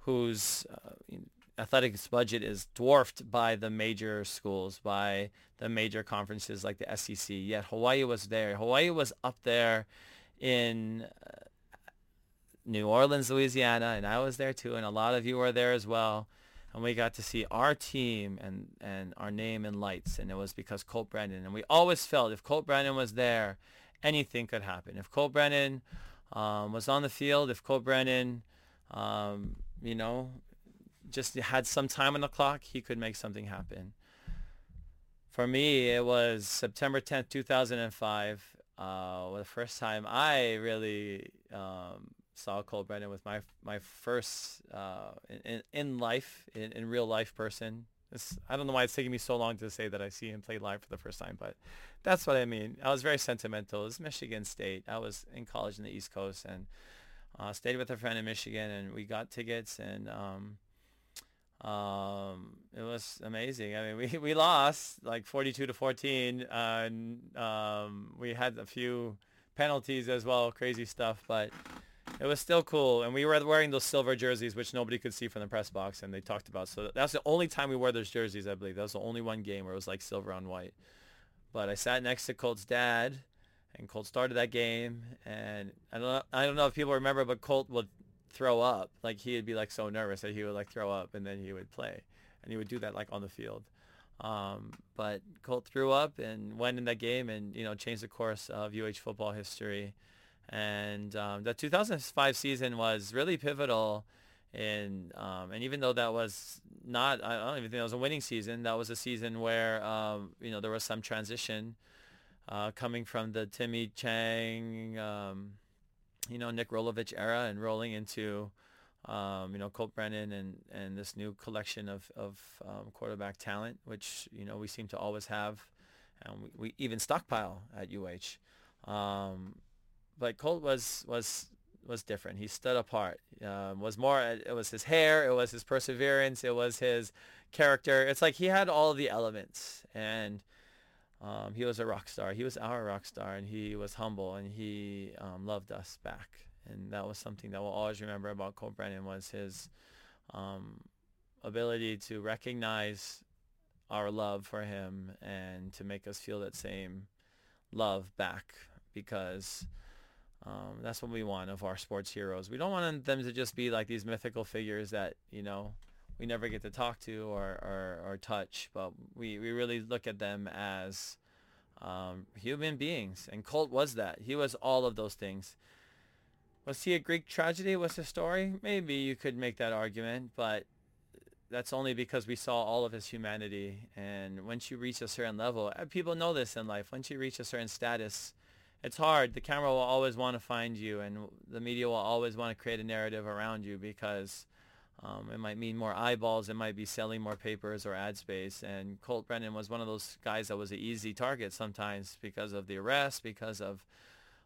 whose uh, athletics budget is dwarfed by the major schools, by the major conferences like the SEC. Yet Hawaii was there. Hawaii was up there in uh, New Orleans, Louisiana, and I was there too, and a lot of you were there as well. And we got to see our team and, and our name in lights, and it was because Colt Brennan. And we always felt if Colt Brennan was there, anything could happen. If Colt Brennan um, was on the field, if Colt Brennan, um, you know, just had some time on the clock, he could make something happen. For me, it was September 10th, 2005. Uh, the first time I really um, saw Colt Brennan with my my first uh, in, in life in, in real life person. It's, I don't know why it's taking me so long to say that I see him play live for the first time, but that's what I mean. I was very sentimental. It was Michigan State. I was in college in the East Coast and uh, stayed with a friend in Michigan, and we got tickets and um, um, it was amazing. I mean, we, we lost like 42 to 14 and um, we had a few penalties as well, crazy stuff, but it was still cool. And we were wearing those silver jerseys, which nobody could see from the press box and they talked about. So that's the only time we wore those jerseys, I believe. That was the only one game where it was like silver on white. But I sat next to Colt's dad and Colt started that game and I don't know, I don't know if people remember, but Colt would throw up. Like he'd be like so nervous that he would like throw up and then he would play. And he would do that like on the field. Um, but Colt threw up and went in that game and, you know, changed the course of UH football history. And um, the 2005 season was really pivotal in, um, and even though that was not, I don't even think it was a winning season, that was a season where, um, you know, there was some transition uh, coming from the Timmy Chang, um, you know, Nick Rolovich era and rolling into, um, you know, Colt Brennan and, and this new collection of, of um, quarterback talent, which, you know, we seem to always have. And we, we even stockpile at UH. Um, but Colt was, was, was different. He stood apart. Um, was more, it was his hair, it was his perseverance, it was his character. It's like he had all the elements and, um, he was a rock star. He was our rock star, and he was humble, and he um, loved us back. And that was something that we'll always remember about Colt Brennan was his um, ability to recognize our love for him and to make us feel that same love back because um, that's what we want of our sports heroes. We don't want them to just be like these mythical figures that, you know, we never get to talk to or, or, or touch, but we, we really look at them as um, human beings. And Colt was that. He was all of those things. Was he a Greek tragedy? Was his story? Maybe you could make that argument, but that's only because we saw all of his humanity. And once you reach a certain level, people know this in life. Once you reach a certain status, it's hard. The camera will always want to find you, and the media will always want to create a narrative around you because um, it might mean more eyeballs. It might be selling more papers or ad space. And Colt Brennan was one of those guys that was an easy target sometimes because of the arrest, because of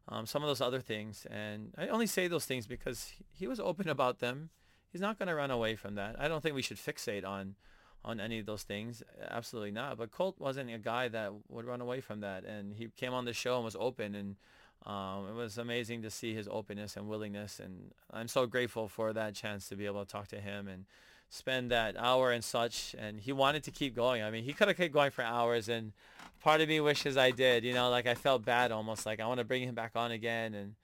um, some of those other things. And I only say those things because he was open about them. He's not going to run away from that. I don't think we should fixate on on any of those things. Absolutely not. But Colt wasn't a guy that would run away from that. And he came on the show and was open and um, it was amazing to see his openness and willingness, and I'm so grateful for that chance to be able to talk to him and spend that hour and such. And he wanted to keep going. I mean, he could have kept going for hours, and part of me wishes I did. You know, like I felt bad almost, like I want to bring him back on again, and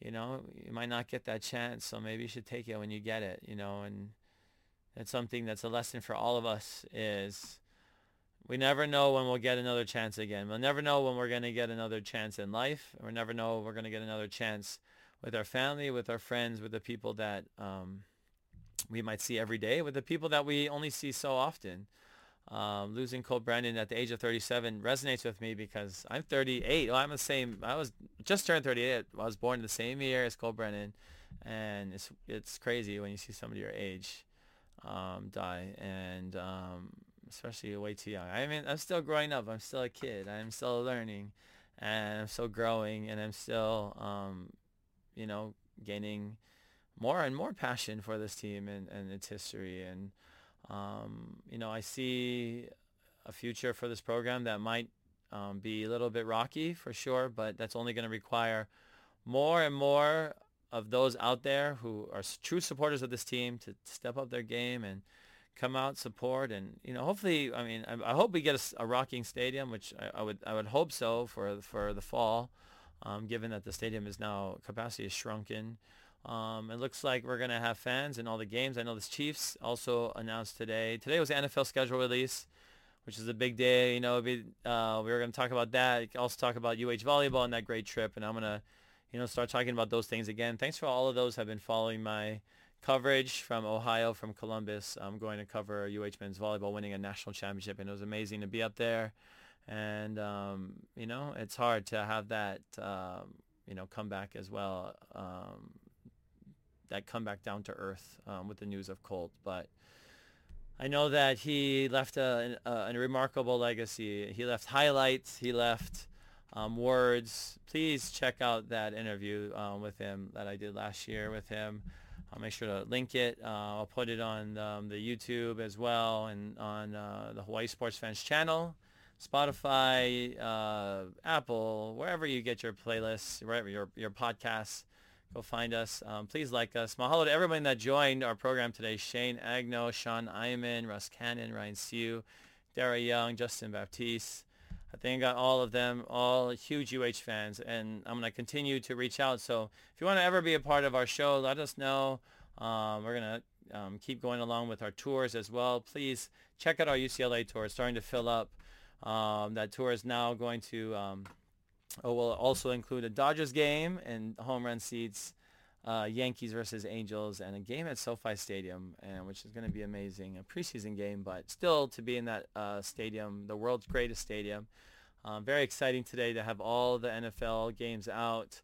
you know, you might not get that chance, so maybe you should take it when you get it. You know, and it's something that's a lesson for all of us is we never know when we'll get another chance again. We'll never know when we're going to get another chance in life. We'll never know we're going to get another chance with our family, with our friends, with the people that um, we might see every day, with the people that we only see so often. Um, losing Colt Brennan at the age of 37 resonates with me because I'm 38. Well, I'm the same. I was just turned 38. I was born the same year as Colt Brennan, and it's it's crazy when you see somebody your age um, die. And um, especially way too young. I mean, I'm still growing up. I'm still a kid. I'm still learning, and I'm still growing, and I'm still, um, you know, gaining more and more passion for this team and, and its history. And, um, you know, I see a future for this program that might um, be a little bit rocky for sure, but that's only going to require more and more of those out there who are true supporters of this team to step up their game and come out support and you know hopefully I mean I, I hope we get a, a, rocking stadium which I, I, would I would hope so for for the fall um, given that the stadium is now capacity is shrunken. Um, it looks like we're gonna have fans in all the games. I know the Chiefs also announced today today was the NFL schedule release which is a big day you know be, uh, we were gonna talk about that. Also talk about UH volleyball and that great trip and I'm gonna you know start talking about those things again thanks for all of those have been following my coverage from Ohio, from Columbus. I'm going to cover UH men's volleyball winning a national championship, and it was amazing to be up there. And um, you know, it's hard to have that um, you know comeback as well. Um, that comeback down to earth um, with the news of Colt, but. I know that he left a, a, a remarkable legacy. He left highlights. He left um, words. Please check out that interview um, with him that I did last year with him. I'll make sure to link it. Uh, I'll put it on um, the YouTube as well and on uh, the Hawaii Sports Fans channel, Spotify, uh, Apple, wherever you get your playlists, wherever your, your podcasts. Go find us. Um, please like us. Mahalo to everyone that joined our program today. Shane Agno, Sean Eyman, Russ Cannon, Ryan Siu, Dara Young, Justin Baptiste. I think I got all of them, all huge UH fans, and I'm going to continue to reach out. So if you want to ever be a part of our show, let us know. Um, we're going to um, keep going along with our tours as well. Please check out our UCLA tour. It's starting to fill up. Um, that tour is now going to um, oh, will also include a Dodgers game and home run seats uh, Yankees versus Angels and a game at SoFi Stadium, and which is going to be amazing. A preseason game, but still to be in that uh, stadium, the world's greatest stadium. Um, very exciting today to have all the NFL games out,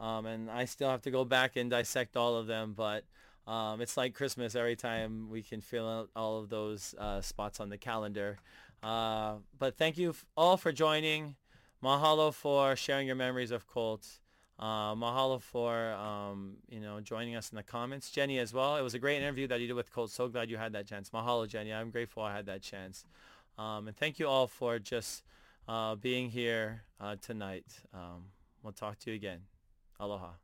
um, and I still have to go back and dissect all of them, but. Um, it's like Christmas every time we can fill out all of those uh, spots on the calendar. Uh, but thank you all for joining. Mahalo for sharing your memories of Colts. Uh, mahalo for um, you know joining us in the comments, Jenny as well. It was a great interview that you did with Colt. So glad you had that chance. Mahalo, Jenny. I'm grateful I had that chance. Um, and thank you all for just uh, being here uh, tonight. Um, we'll talk to you again. Aloha.